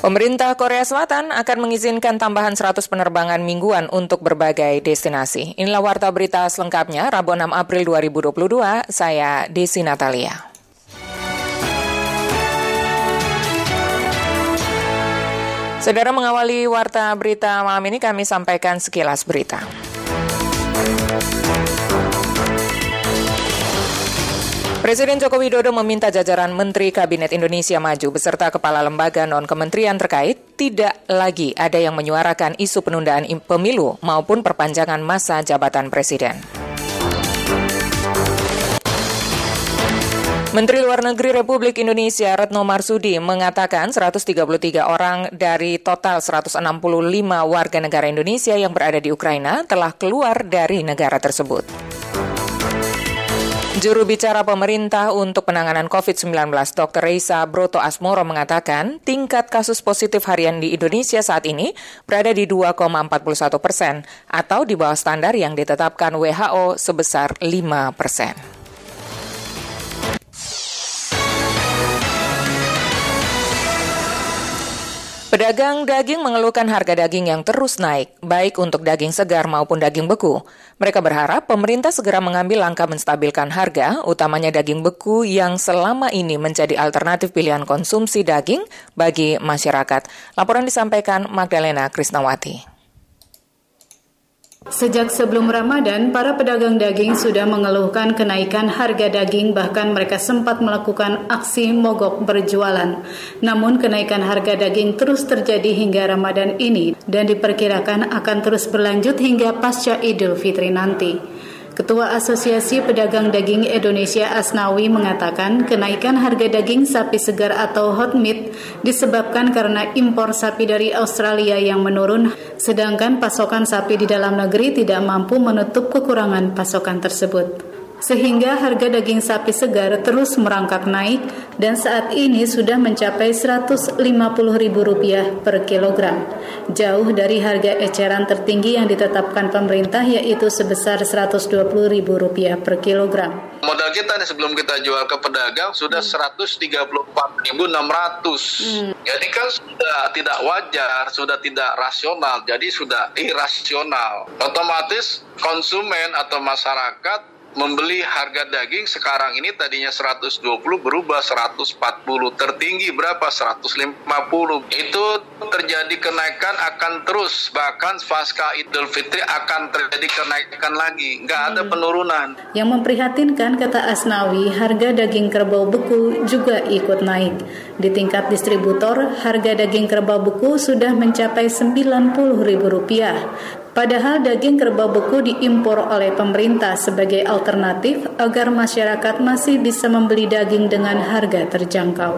S45: Pemerintah Korea Selatan akan mengizinkan tambahan 100 penerbangan mingguan untuk berbagai destinasi. Inilah warta berita selengkapnya Rabu 6 April 2022. Saya Desi Natalia. Saudara mengawali warta berita malam ini kami sampaikan sekilas berita. Presiden Joko Widodo meminta jajaran Menteri Kabinet Indonesia Maju beserta kepala lembaga non-kementerian terkait tidak lagi ada yang menyuarakan isu penundaan pemilu maupun perpanjangan masa jabatan presiden. Menteri Luar Negeri Republik Indonesia Retno Marsudi mengatakan 133 orang dari total 165 warga negara Indonesia yang berada di Ukraina telah keluar dari negara tersebut. Juru bicara pemerintah untuk penanganan COVID-19, Dr. Reisa Broto Asmoro mengatakan tingkat kasus positif harian di Indonesia saat ini berada di 2,41 persen atau di bawah standar yang ditetapkan WHO sebesar 5 persen. Pedagang daging mengeluhkan harga daging yang terus naik, baik untuk daging segar maupun daging beku. Mereka berharap pemerintah segera mengambil langkah menstabilkan harga, utamanya daging beku yang selama ini menjadi alternatif pilihan konsumsi daging bagi masyarakat. Laporan disampaikan Magdalena Krisnawati.
S47: Sejak sebelum Ramadan, para pedagang daging sudah mengeluhkan kenaikan harga daging, bahkan mereka sempat melakukan aksi mogok berjualan. Namun, kenaikan harga daging terus terjadi hingga Ramadan ini dan diperkirakan akan terus berlanjut hingga pasca Idul Fitri nanti. Ketua Asosiasi Pedagang Daging Indonesia Asnawi mengatakan kenaikan harga daging sapi segar atau hot meat disebabkan karena impor sapi dari Australia yang menurun, sedangkan pasokan sapi di dalam negeri tidak mampu menutup kekurangan pasokan tersebut. Sehingga harga daging sapi segar terus merangkak naik dan saat ini sudah mencapai Rp150.000 per kilogram. Jauh dari harga eceran tertinggi yang ditetapkan pemerintah yaitu sebesar Rp120.000 per kilogram.
S48: Modal kita nih sebelum kita jual ke pedagang sudah hmm. 134.600. Hmm. Jadi kan sudah tidak wajar, sudah tidak rasional, jadi sudah irasional. Otomatis konsumen atau masyarakat membeli harga daging sekarang ini tadinya 120 berubah 140 tertinggi berapa? 150 itu terjadi kenaikan akan terus bahkan pasca Idul Fitri akan terjadi kenaikan lagi. Nggak ada hmm. penurunan.
S47: Yang memprihatinkan kata Asnawi harga daging kerbau beku juga ikut naik. Di tingkat distributor harga daging kerbau beku sudah mencapai Rp90.000 Padahal daging kerbau beku diimpor oleh pemerintah sebagai alternatif agar masyarakat masih bisa membeli daging dengan harga terjangkau.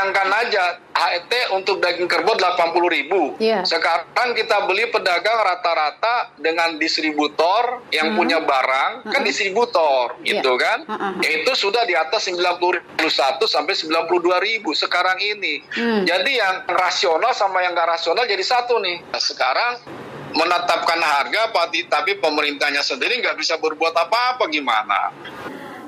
S48: Bayangkan aja HET untuk daging kerbau 80 ribu. Yeah. Sekarang kita beli pedagang rata-rata dengan distributor yang hmm. punya barang, hmm. kan distributor yeah. gitu kan. Hmm. Itu sudah di atas 91 sampai 92 ribu sekarang ini. Hmm. Jadi yang rasional sama yang gak rasional jadi satu nih. Nah, sekarang menetapkan harga tapi pemerintahnya sendiri nggak bisa berbuat apa-apa gimana?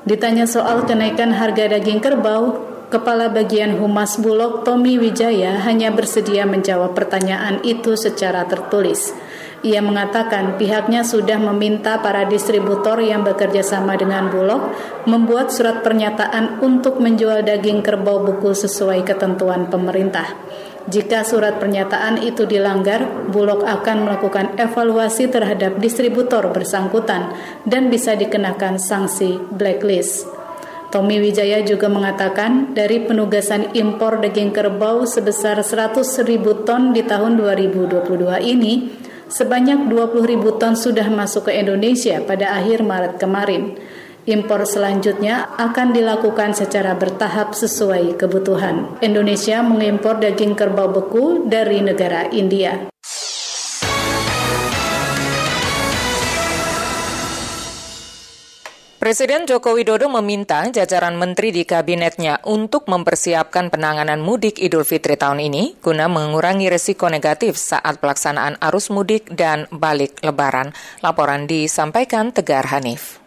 S47: Ditanya soal kenaikan harga daging kerbau, Kepala Bagian Humas Bulog Tommy Wijaya hanya bersedia menjawab pertanyaan itu secara tertulis. Ia mengatakan pihaknya sudah meminta para distributor yang bekerja sama dengan Bulog membuat surat pernyataan untuk menjual daging kerbau buku sesuai ketentuan pemerintah. Jika surat pernyataan itu dilanggar, Bulog akan melakukan evaluasi terhadap distributor bersangkutan dan bisa dikenakan sanksi blacklist. Tommy Wijaya juga mengatakan dari penugasan impor daging kerbau sebesar 100 ribu ton di tahun 2022 ini, sebanyak 20 ribu ton sudah masuk ke Indonesia pada akhir Maret kemarin. Impor selanjutnya akan dilakukan secara bertahap sesuai kebutuhan. Indonesia mengimpor daging kerbau beku dari negara India.
S45: Presiden Joko Widodo meminta jajaran menteri di kabinetnya untuk mempersiapkan penanganan mudik Idul Fitri tahun ini guna mengurangi risiko negatif saat pelaksanaan arus mudik dan balik lebaran. Laporan disampaikan Tegar Hanif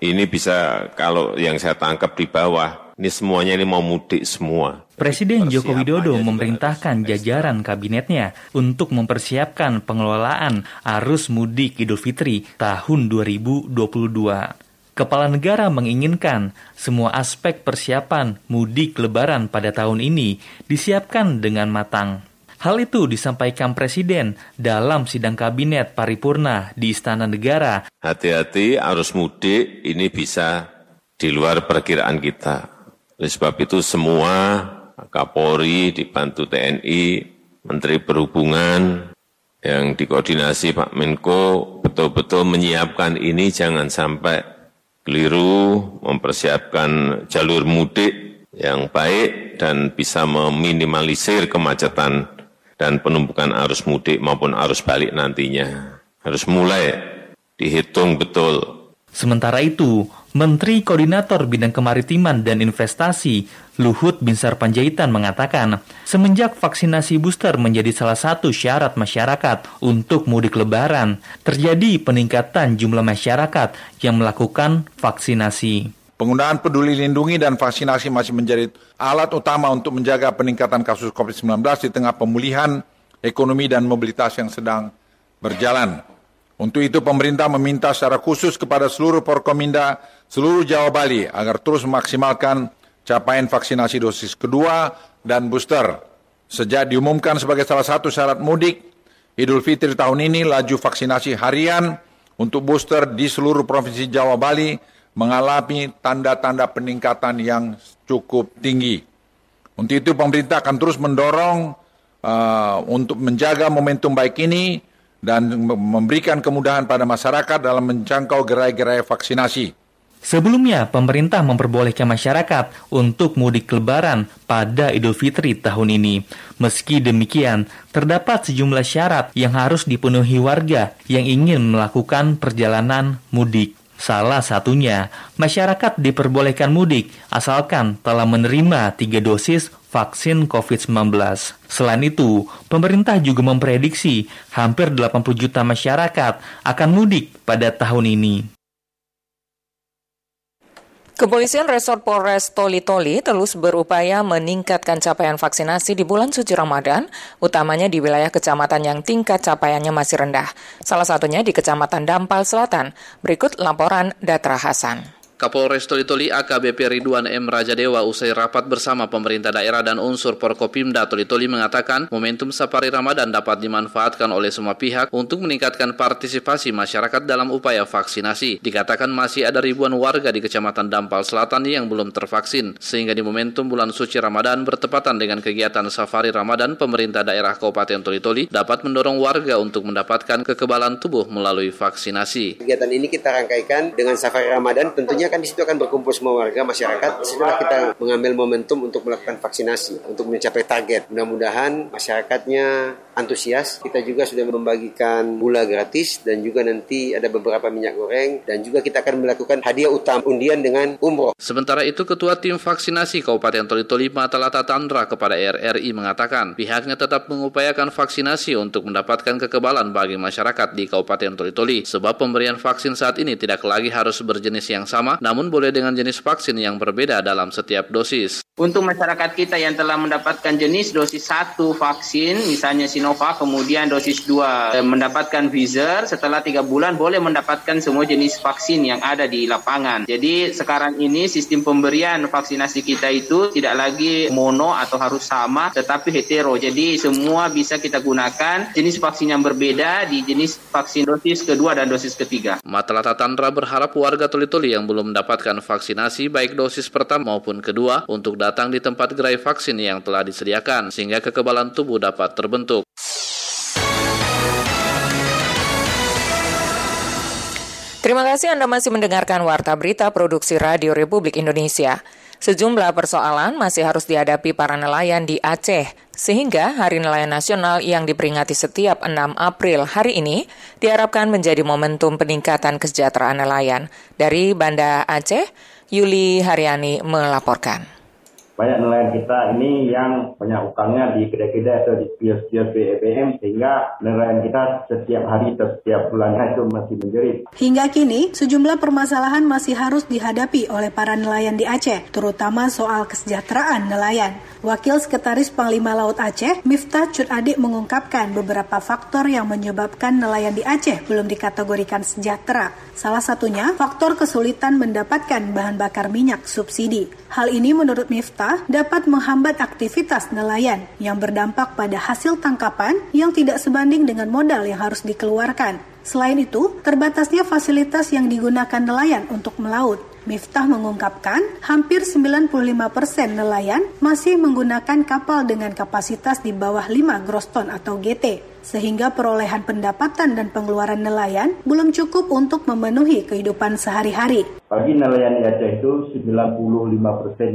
S46: ini bisa kalau yang saya tangkap di bawah ini semuanya ini mau mudik semua.
S49: Presiden Joko Widodo memerintahkan jajaran kabinetnya untuk mempersiapkan pengelolaan arus mudik Idul Fitri tahun 2022. Kepala negara menginginkan semua aspek persiapan mudik lebaran pada tahun ini disiapkan dengan matang. Hal itu disampaikan Presiden dalam sidang kabinet paripurna di Istana Negara.
S46: Hati-hati arus mudik ini bisa di luar perkiraan kita. Oleh sebab itu semua Kapolri dibantu TNI, Menteri Perhubungan, yang dikoordinasi Pak Menko betul-betul menyiapkan ini jangan sampai keliru mempersiapkan jalur mudik yang baik dan bisa meminimalisir kemacetan dan penumpukan arus mudik maupun arus balik nantinya. Harus mulai dihitung betul.
S49: Sementara itu, Menteri Koordinator Bidang Kemaritiman dan Investasi Luhut Binsar Panjaitan mengatakan, semenjak vaksinasi booster menjadi salah satu syarat masyarakat untuk mudik lebaran, terjadi peningkatan jumlah masyarakat yang melakukan vaksinasi.
S50: Penggunaan peduli lindungi dan vaksinasi masih menjadi alat utama untuk menjaga peningkatan kasus COVID-19 di tengah pemulihan ekonomi dan mobilitas yang sedang berjalan. Untuk itu pemerintah meminta secara khusus kepada seluruh Porkominda seluruh Jawa Bali agar terus memaksimalkan capaian vaksinasi dosis kedua dan booster. Sejak diumumkan sebagai salah satu syarat mudik Idul Fitri tahun ini, laju vaksinasi harian untuk booster di seluruh Provinsi Jawa Bali mengalami tanda-tanda peningkatan yang cukup tinggi. Untuk itu pemerintah akan terus mendorong uh, untuk menjaga momentum baik ini dan memberikan kemudahan pada masyarakat dalam menjangkau gerai-gerai vaksinasi.
S49: Sebelumnya, pemerintah memperbolehkan masyarakat untuk mudik lebaran pada Idul Fitri tahun ini. Meski demikian, terdapat sejumlah syarat yang harus dipenuhi warga yang ingin melakukan perjalanan mudik. Salah satunya, masyarakat diperbolehkan mudik asalkan telah menerima tiga dosis vaksin COVID-19. Selain itu, pemerintah juga memprediksi hampir 80 juta masyarakat akan mudik pada tahun ini.
S45: Kepolisian Resort Polres Toli-Toli terus berupaya meningkatkan capaian vaksinasi di bulan suci Ramadan, utamanya di wilayah kecamatan yang tingkat capaiannya masih rendah. Salah satunya di Kecamatan Dampal Selatan. Berikut laporan Datra Hasan.
S51: Kapolres Toli-Toli AKBP Ridwan M. Rajadewa usai rapat bersama pemerintah daerah dan unsur Porkopimda Toli-Toli mengatakan momentum Safari Ramadan dapat dimanfaatkan oleh semua pihak untuk meningkatkan partisipasi masyarakat dalam upaya vaksinasi. Dikatakan masih ada ribuan warga di Kecamatan Dampal Selatan yang belum tervaksin, sehingga di momentum bulan suci Ramadan bertepatan dengan kegiatan Safari Ramadan, pemerintah daerah Kabupaten Toli-Toli dapat mendorong warga untuk mendapatkan kekebalan tubuh melalui vaksinasi.
S52: Kegiatan ini kita rangkaikan dengan Safari Ramadan tentunya kan di situ akan berkumpul semua warga masyarakat. Setelah kita mengambil momentum untuk melakukan vaksinasi untuk mencapai target. Mudah-mudahan masyarakatnya antusias. Kita juga sudah membagikan gula gratis dan juga nanti ada beberapa minyak goreng dan juga kita akan melakukan hadiah utama undian dengan umroh.
S51: Sementara itu Ketua Tim Vaksinasi Kabupaten Toli-Toli Matalata Tandra kepada RRI mengatakan pihaknya tetap mengupayakan vaksinasi untuk mendapatkan kekebalan bagi masyarakat di Kabupaten Toli-Toli sebab pemberian vaksin saat ini tidak lagi harus berjenis yang sama namun boleh dengan jenis vaksin yang berbeda dalam setiap dosis.
S53: Untuk masyarakat kita yang telah mendapatkan jenis dosis satu vaksin, misalnya Sinovac, kemudian dosis dua eh, mendapatkan Pfizer, setelah tiga bulan boleh mendapatkan semua jenis vaksin yang ada di lapangan. Jadi sekarang ini sistem pemberian vaksinasi kita itu tidak lagi mono atau harus sama, tetapi hetero. Jadi semua bisa kita gunakan jenis vaksin yang berbeda di jenis vaksin dosis kedua dan dosis ketiga.
S51: Matalata Tandra berharap warga Toli-Toli yang belum mendapatkan vaksinasi baik dosis pertama maupun kedua untuk datang di tempat gerai vaksin yang telah disediakan sehingga kekebalan tubuh dapat terbentuk.
S45: Terima kasih Anda masih mendengarkan Warta Berita Produksi Radio Republik Indonesia. Sejumlah persoalan masih harus dihadapi para nelayan di Aceh, sehingga Hari Nelayan Nasional yang diperingati setiap 6 April hari ini diharapkan menjadi momentum peningkatan kesejahteraan nelayan. Dari Banda Aceh, Yuli Haryani melaporkan
S54: banyak nelayan kita ini yang punya utangnya di kedai-kedai atau di kios-kios BBM sehingga nelayan kita setiap hari atau setiap bulannya itu masih menjerit.
S40: Hingga kini, sejumlah permasalahan masih harus dihadapi oleh para nelayan di Aceh, terutama soal kesejahteraan nelayan. Wakil Sekretaris Panglima Laut Aceh, Miftah Cut Adik mengungkapkan beberapa faktor yang menyebabkan nelayan di Aceh belum dikategorikan sejahtera. Salah satunya, faktor kesulitan mendapatkan bahan bakar minyak subsidi. Hal ini menurut Miftah dapat menghambat aktivitas nelayan yang berdampak pada hasil tangkapan yang tidak sebanding dengan modal yang harus dikeluarkan. Selain itu, terbatasnya fasilitas yang digunakan nelayan untuk melaut. Miftah mengungkapkan, hampir 95% persen nelayan masih menggunakan kapal dengan kapasitas di bawah 5 gross ton atau GT sehingga perolehan pendapatan dan pengeluaran nelayan belum cukup untuk memenuhi kehidupan sehari-hari.
S54: Bagi nelayan di Aceh itu 95%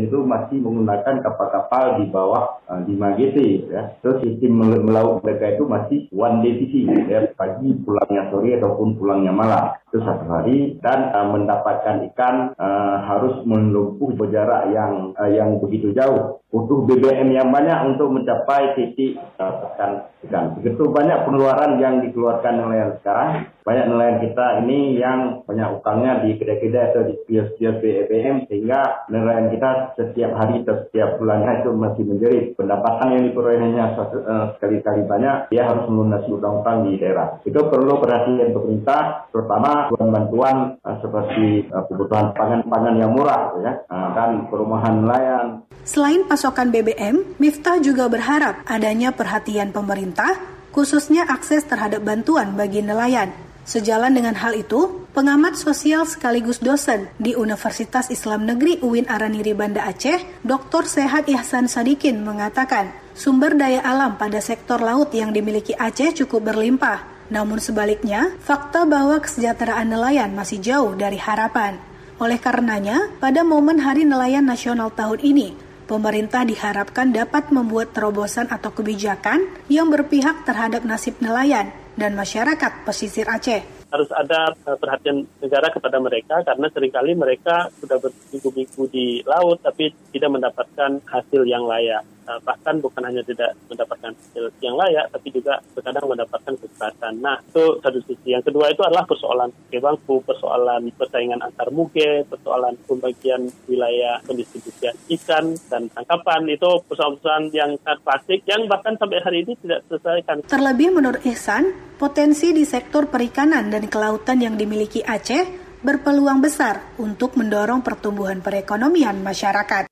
S54: itu masih menggunakan kapal-kapal di bawah uh, 5 GT ya. Terus sistem melaut mereka itu masih one day fishing ya, pagi pulangnya sore ataupun pulangnya malam. Itu satu hari dan uh, mendapatkan ikan uh, harus menempuh jarak yang uh, yang begitu jauh. Butuh BBM yang banyak untuk mencapai titik uh, ikan. Begitu banyak pengeluaran yang dikeluarkan nelayan sekarang. Banyak nelayan kita ini yang banyak utangnya di kedai-kedai atau di kios-kios BBM sehingga nelayan kita setiap hari atau setiap bulannya itu masih menjerit. Pendapatan yang diperolehnya uh, sekali-kali banyak, dia harus melunasi utang-utang di daerah. Itu perlu perhatian pemerintah, terutama bantuan-bantuan uh, seperti uh, kebutuhan pangan-pangan yang murah ya, dan perumahan nelayan.
S40: Selain pasokan BBM, Miftah juga berharap adanya perhatian pemerintah, khususnya akses terhadap bantuan bagi nelayan. Sejalan dengan hal itu, pengamat sosial sekaligus dosen di Universitas Islam Negeri UIN Araniri Banda Aceh, Dr. Sehat Ihsan Sadikin mengatakan, sumber daya alam pada sektor laut yang dimiliki Aceh cukup berlimpah. Namun sebaliknya, fakta bahwa kesejahteraan nelayan masih jauh dari harapan. Oleh karenanya, pada momen Hari Nelayan Nasional tahun ini, pemerintah diharapkan dapat membuat terobosan atau kebijakan yang berpihak terhadap nasib nelayan dan masyarakat pesisir Aceh.
S55: Harus ada uh, perhatian negara kepada mereka karena sering kali mereka sudah berminggu-minggu di laut tapi tidak mendapatkan hasil yang layak. Uh, bahkan bukan hanya tidak mendapatkan hasil yang layak, tapi juga terkadang mendapatkan kekerasan. Nah, itu satu sisi. Yang kedua itu adalah persoalan bangku, persoalan persaingan antar muge, persoalan pembagian wilayah pendistribusian ikan dan tangkapan. Itu persoalan-persoalan yang sangat klasik yang bahkan sampai hari ini tidak selesaikan.
S40: Terlebih menurut Ihsan, potensi di sektor perikanan dan kelautan yang dimiliki Aceh berpeluang besar untuk mendorong pertumbuhan perekonomian masyarakat.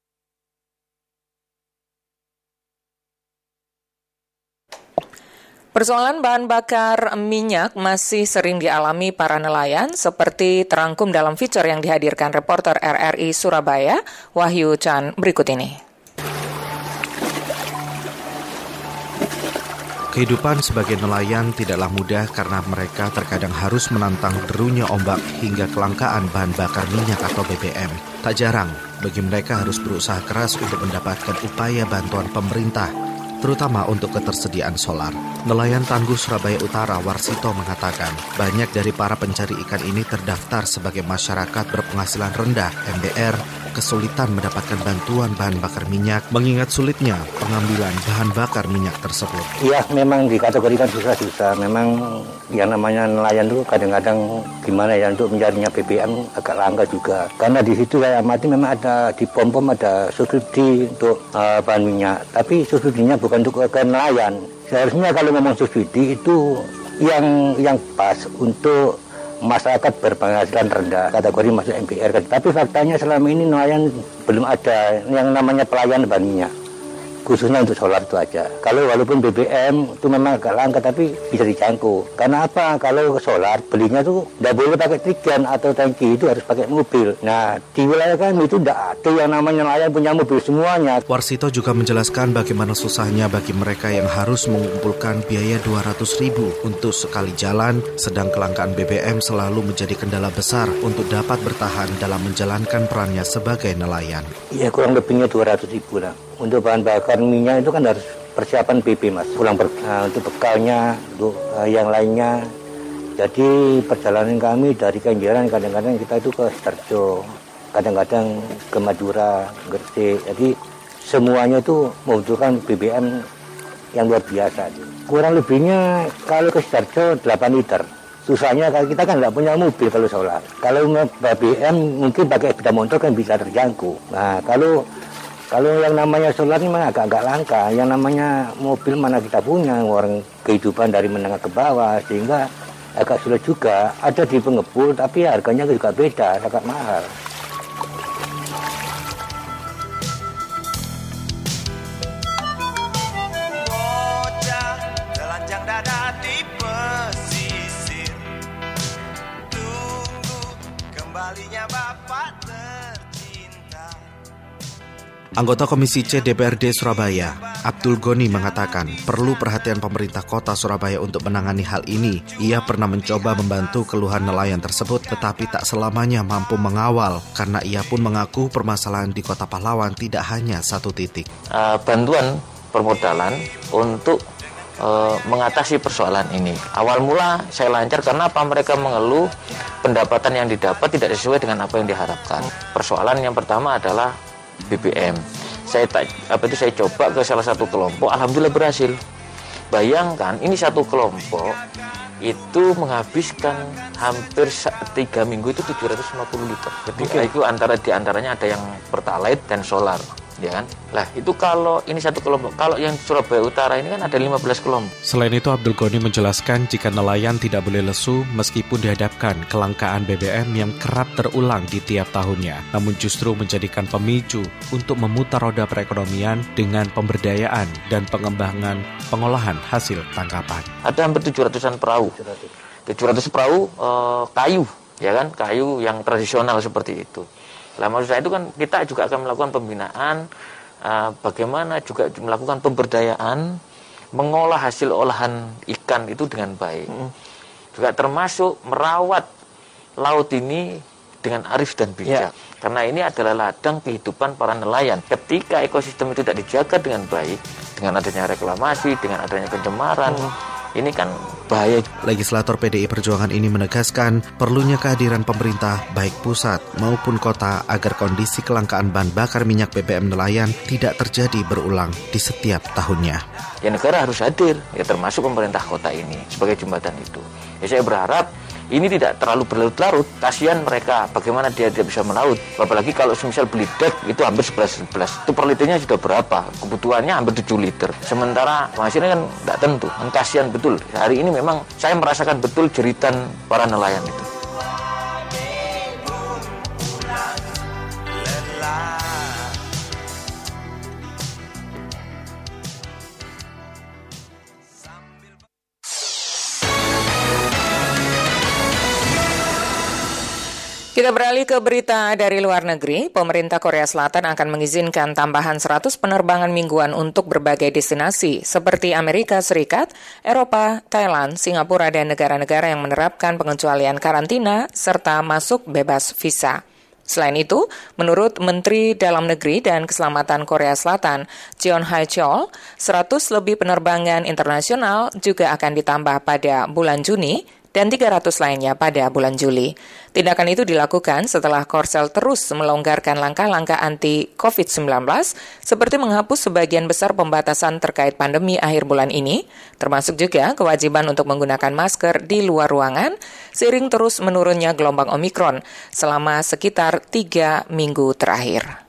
S45: Persoalan bahan bakar minyak masih sering dialami para nelayan seperti terangkum dalam fitur yang dihadirkan reporter RRI Surabaya, Wahyu Chan berikut ini.
S54: Kehidupan sebagai nelayan tidaklah mudah karena mereka terkadang harus menantang derunya ombak hingga kelangkaan bahan bakar minyak atau BBM. Tak jarang, bagi mereka harus berusaha keras untuk mendapatkan upaya bantuan pemerintah terutama untuk ketersediaan solar. Nelayan Tangguh Surabaya Utara Warsito mengatakan, banyak dari para pencari ikan ini terdaftar sebagai masyarakat berpenghasilan rendah MBR kesulitan mendapatkan bantuan bahan bakar minyak mengingat sulitnya pengambilan bahan bakar minyak tersebut.
S56: Iya, memang dikategorikan susah-susah. Memang yang namanya nelayan itu kadang-kadang gimana ya untuk mencarinya BBM agak langka juga. Karena di situ saya amati memang ada di pom-pom ada subsidi untuk uh, bahan minyak. Tapi subsidinya bukan untuk ke nelayan. Seharusnya kalau ngomong subsidi itu yang yang pas untuk masyarakat berpenghasilan rendah kategori masuk MPR tapi faktanya selama ini nelayan belum ada yang namanya pelayan bahan minyak khususnya untuk solar itu aja. Kalau walaupun BBM itu memang agak langka tapi bisa dijangkau. Karena apa? Kalau solar belinya tuh tidak boleh pakai trigen atau tangki itu harus pakai mobil. Nah di wilayah kami itu tidak ada yang namanya nelayan punya mobil semuanya.
S54: Warsito juga menjelaskan bagaimana susahnya bagi mereka yang harus mengumpulkan biaya 200 ribu untuk sekali jalan, sedang kelangkaan BBM selalu menjadi kendala besar untuk dapat bertahan dalam menjalankan perannya sebagai nelayan.
S56: Ya kurang lebihnya 200 ribu lah untuk bahan bakar minyak itu kan harus persiapan PP mas. Pulang ber, nah, untuk bekalnya untuk uh, yang lainnya. Jadi perjalanan kami dari Kenjeran kadang-kadang kita itu ke Sidoarjo kadang-kadang ke Madura Gresik. Jadi semuanya itu membutuhkan BBM yang luar biasa. Kurang lebihnya kalau ke Sidoarjo 8 liter. Susahnya kalau kita kan nggak punya mobil kalau solar. Kalau BBM mungkin pakai sepeda motor kan bisa terjangkau. Nah kalau kalau yang namanya solar ini memang agak-agak langka. Yang namanya mobil mana kita punya, orang kehidupan dari menengah ke bawah, sehingga agak sulit juga. Ada di pengepul, tapi harganya juga beda, sangat mahal.
S54: Anggota Komisi C DPRD Surabaya, Abdul Goni mengatakan perlu perhatian pemerintah kota Surabaya untuk menangani hal ini. Ia pernah mencoba membantu keluhan nelayan tersebut tetapi tak selamanya mampu mengawal karena ia pun mengaku permasalahan di kota Pahlawan tidak hanya satu titik.
S43: Uh, bantuan permodalan untuk uh, mengatasi persoalan ini. Awal mula saya lancar karena apa mereka mengeluh pendapatan yang didapat tidak sesuai dengan apa yang diharapkan. Persoalan yang pertama adalah BBM. Saya tak apa itu saya coba ke salah satu kelompok, alhamdulillah berhasil. Bayangkan ini satu kelompok itu menghabiskan hampir tiga minggu itu 750 liter. Jadi okay. itu antara di antaranya ada yang pertalite dan solar ya kan? Lah itu kalau ini satu kelompok, kalau yang Surabaya Utara ini kan ada 15 kelompok.
S54: Selain itu Abdul Ghani menjelaskan jika nelayan tidak boleh lesu meskipun dihadapkan kelangkaan BBM yang kerap terulang di tiap tahunnya, namun justru menjadikan pemicu untuk memutar roda perekonomian dengan pemberdayaan dan pengembangan pengolahan hasil tangkapan.
S43: Ada hampir 700-an perahu. 700 perahu uh, kayu, ya kan? Kayu yang tradisional seperti itu. Lah maksud saya itu kan kita juga akan melakukan pembinaan uh, bagaimana juga melakukan pemberdayaan mengolah hasil olahan ikan itu dengan baik. Hmm. Juga termasuk merawat laut ini dengan arif dan bijak. Yeah. Karena ini adalah ladang kehidupan para nelayan. Ketika ekosistem itu tidak dijaga dengan baik, dengan adanya reklamasi, dengan adanya pencemaran, hmm. Ini kan bahaya.
S54: Legislator PDI Perjuangan ini menegaskan perlunya kehadiran pemerintah baik pusat maupun kota agar kondisi kelangkaan bahan bakar minyak BBM nelayan tidak terjadi berulang di setiap tahunnya.
S43: Ya negara harus hadir, ya termasuk pemerintah kota ini sebagai jembatan itu. Ya saya berharap ini tidak terlalu berlarut-larut. Kasihan mereka, bagaimana dia tidak bisa melaut. Apalagi kalau misal beli dek itu hampir 11 11. Itu per liternya sudah berapa? Kebutuhannya hampir 7 liter. Sementara hasilnya kan tidak tentu. Kan kasihan betul. Hari ini memang saya merasakan betul jeritan para nelayan itu.
S45: Kita beralih ke berita dari luar negeri. Pemerintah Korea Selatan akan mengizinkan tambahan 100 penerbangan mingguan untuk berbagai destinasi seperti Amerika Serikat, Eropa, Thailand, Singapura, dan negara-negara yang menerapkan pengecualian karantina serta masuk bebas visa. Selain itu, menurut Menteri Dalam Negeri dan Keselamatan Korea Selatan, Jeon Hae Chol, 100 lebih penerbangan internasional juga akan ditambah pada bulan Juni dan 300 lainnya pada bulan Juli. Tindakan itu dilakukan setelah Korsel terus melonggarkan langkah-langkah anti COVID-19 seperti menghapus sebagian besar pembatasan terkait pandemi akhir bulan ini, termasuk juga kewajiban untuk menggunakan masker di luar ruangan seiring terus menurunnya gelombang Omikron selama sekitar tiga minggu terakhir.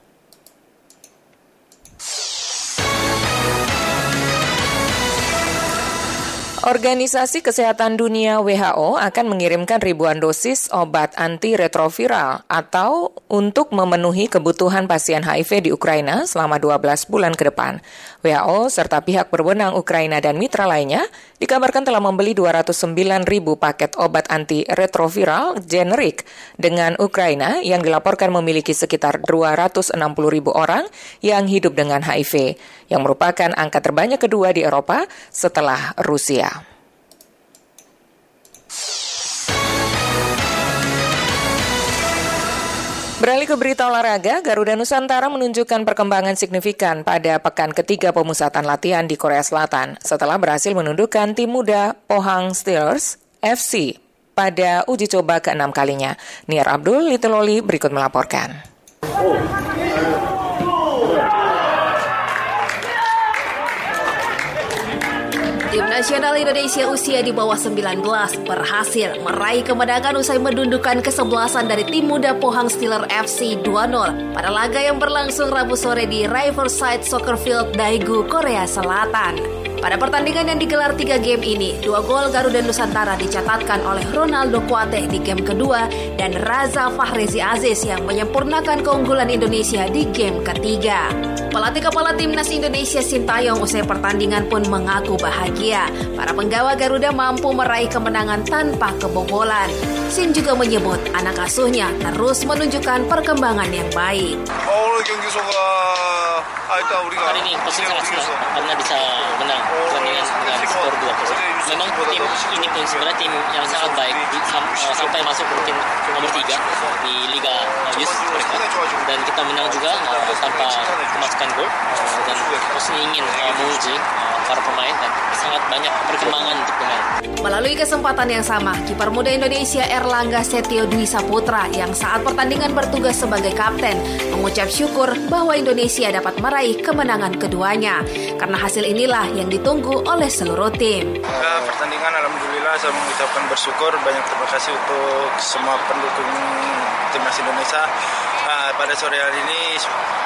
S45: Organisasi Kesehatan Dunia WHO akan mengirimkan ribuan dosis obat antiretroviral atau untuk memenuhi kebutuhan pasien HIV di Ukraina selama 12 bulan ke depan. WHO serta pihak berwenang Ukraina dan mitra lainnya dikabarkan telah membeli 209 ribu paket obat antiretroviral generik dengan Ukraina yang dilaporkan memiliki sekitar 260 ribu orang yang hidup dengan HIV, yang merupakan angka terbanyak kedua di Eropa setelah Rusia. Beralih ke berita olahraga, Garuda Nusantara menunjukkan perkembangan signifikan pada pekan ketiga pemusatan latihan di Korea Selatan setelah berhasil menundukkan tim muda Pohang Steelers FC pada uji coba keenam kalinya. Niar Abdul Litololi berikut melaporkan.
S51: Tim nasional Indonesia usia di bawah 19 berhasil meraih kemenangan usai menundukkan kesebelasan dari tim muda Pohang Steeler FC 2-0 pada laga yang berlangsung Rabu sore di Riverside Soccer Field, Daegu, Korea Selatan. Pada pertandingan yang digelar tiga game ini, dua gol Garuda Nusantara dicatatkan oleh Ronaldo Kuate di game kedua dan Raza Fahrezi Aziz yang menyempurnakan keunggulan Indonesia di game ketiga. Pelatih kepala timnas Indonesia Sintayong usai pertandingan pun mengaku bahagia. Para penggawa Garuda mampu meraih kemenangan tanpa kebobolan. Sin juga menyebut anak asuhnya terus menunjukkan perkembangan yang baik.
S57: hari ini posisi sangat senang karena bisa menang dengan skor 2 Memang tim ini pun sebenarnya tim yang sangat baik. Sampai masuk tim nomor 3 di Liga mereka dan kita menang juga tanpa kemasukan gol. Dan terus ingin menguji para pemain dan sangat banyak perkembangan untuk pemain.
S51: Melalui kesempatan yang sama, kiper muda Indonesia Erlangga Setio Dwi Saputra yang saat pertandingan bertugas sebagai kapten mengucap syukur bahwa Indonesia dapat meraih kemenangan keduanya. Karena hasil inilah yang ditunggu oleh seluruh tim.
S58: Ya, pertandingan alhamdulillah saya mengucapkan bersyukur banyak terima kasih untuk semua pendukung timnas Indonesia. Nah, pada sore hari ini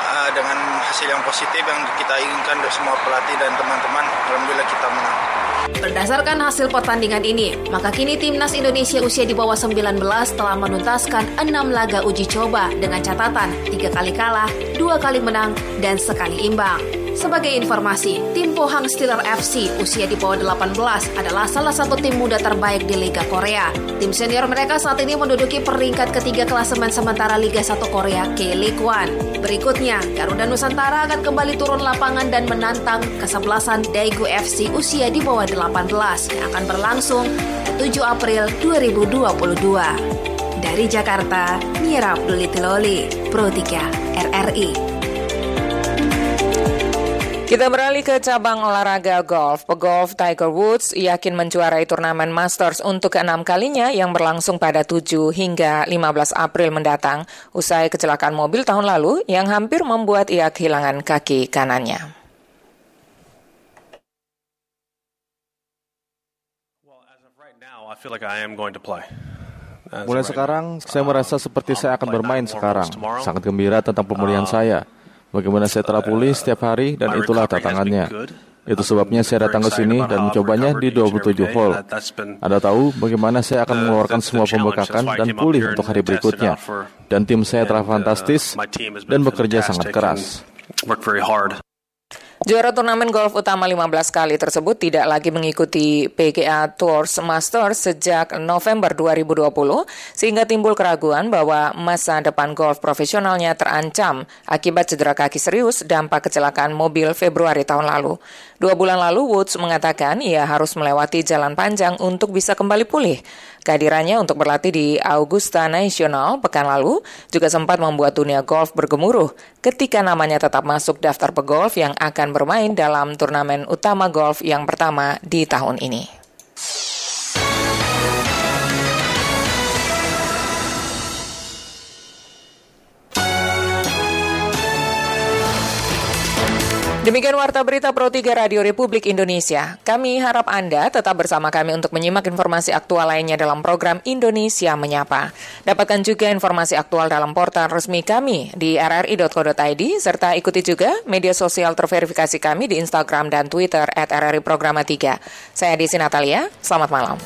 S58: uh, dengan hasil yang positif yang kita inginkan dari semua pelatih dan teman-teman, alhamdulillah kita menang.
S51: Berdasarkan hasil pertandingan ini, maka kini timnas Indonesia usia di bawah 19 telah menuntaskan 6 laga uji coba dengan catatan 3 kali kalah, 2 kali menang, dan sekali imbang. Sebagai informasi, tim Pohang Steeler FC usia di bawah 18 adalah salah satu tim muda terbaik di Liga Korea. Tim senior mereka saat ini menduduki peringkat ketiga klasemen sementara Liga 1 Korea K-League One. Berikutnya, Garuda Nusantara akan kembali turun lapangan dan menantang kesebelasan Daegu FC usia di bawah 18 yang akan berlangsung 7 April 2022. Dari Jakarta, Mira Abdul Pro 3 RRI.
S45: Kita beralih ke cabang olahraga golf. Pegolf Tiger Woods yakin menjuarai turnamen Masters untuk keenam kalinya yang berlangsung pada 7 hingga 15 April mendatang usai kecelakaan mobil tahun lalu yang hampir membuat ia kehilangan kaki kanannya.
S59: Mulai sekarang, saya merasa seperti saya akan bermain sekarang. Sangat gembira tentang pemulihan saya. Bagaimana saya telah pulih setiap hari dan itulah tantangannya. Itu sebabnya saya datang ke sini dan mencobanya di 27 hole. Anda tahu bagaimana saya akan mengeluarkan semua pembekakan dan pulih untuk hari berikutnya. Dan tim saya telah fantastis dan bekerja sangat keras.
S45: Juara turnamen golf utama 15 kali tersebut tidak lagi mengikuti PGA Tours Masters sejak November 2020 sehingga timbul keraguan bahwa masa depan golf profesionalnya terancam akibat cedera kaki serius dampak kecelakaan mobil Februari tahun lalu. Dua bulan lalu Woods mengatakan ia harus melewati jalan panjang untuk bisa kembali pulih. Kehadirannya untuk berlatih di Augusta National pekan lalu juga sempat membuat dunia golf bergemuruh ketika namanya tetap masuk daftar pegolf yang akan bermain dalam turnamen utama golf yang pertama di tahun ini. Demikian Warta Berita Pro 3 Radio Republik Indonesia. Kami harap Anda tetap bersama kami untuk menyimak informasi aktual lainnya dalam program Indonesia Menyapa. Dapatkan juga informasi aktual dalam portal resmi kami di rri.co.id, serta ikuti juga media sosial terverifikasi kami di Instagram dan Twitter at RRI Programa 3. Saya Desi Natalia, selamat malam.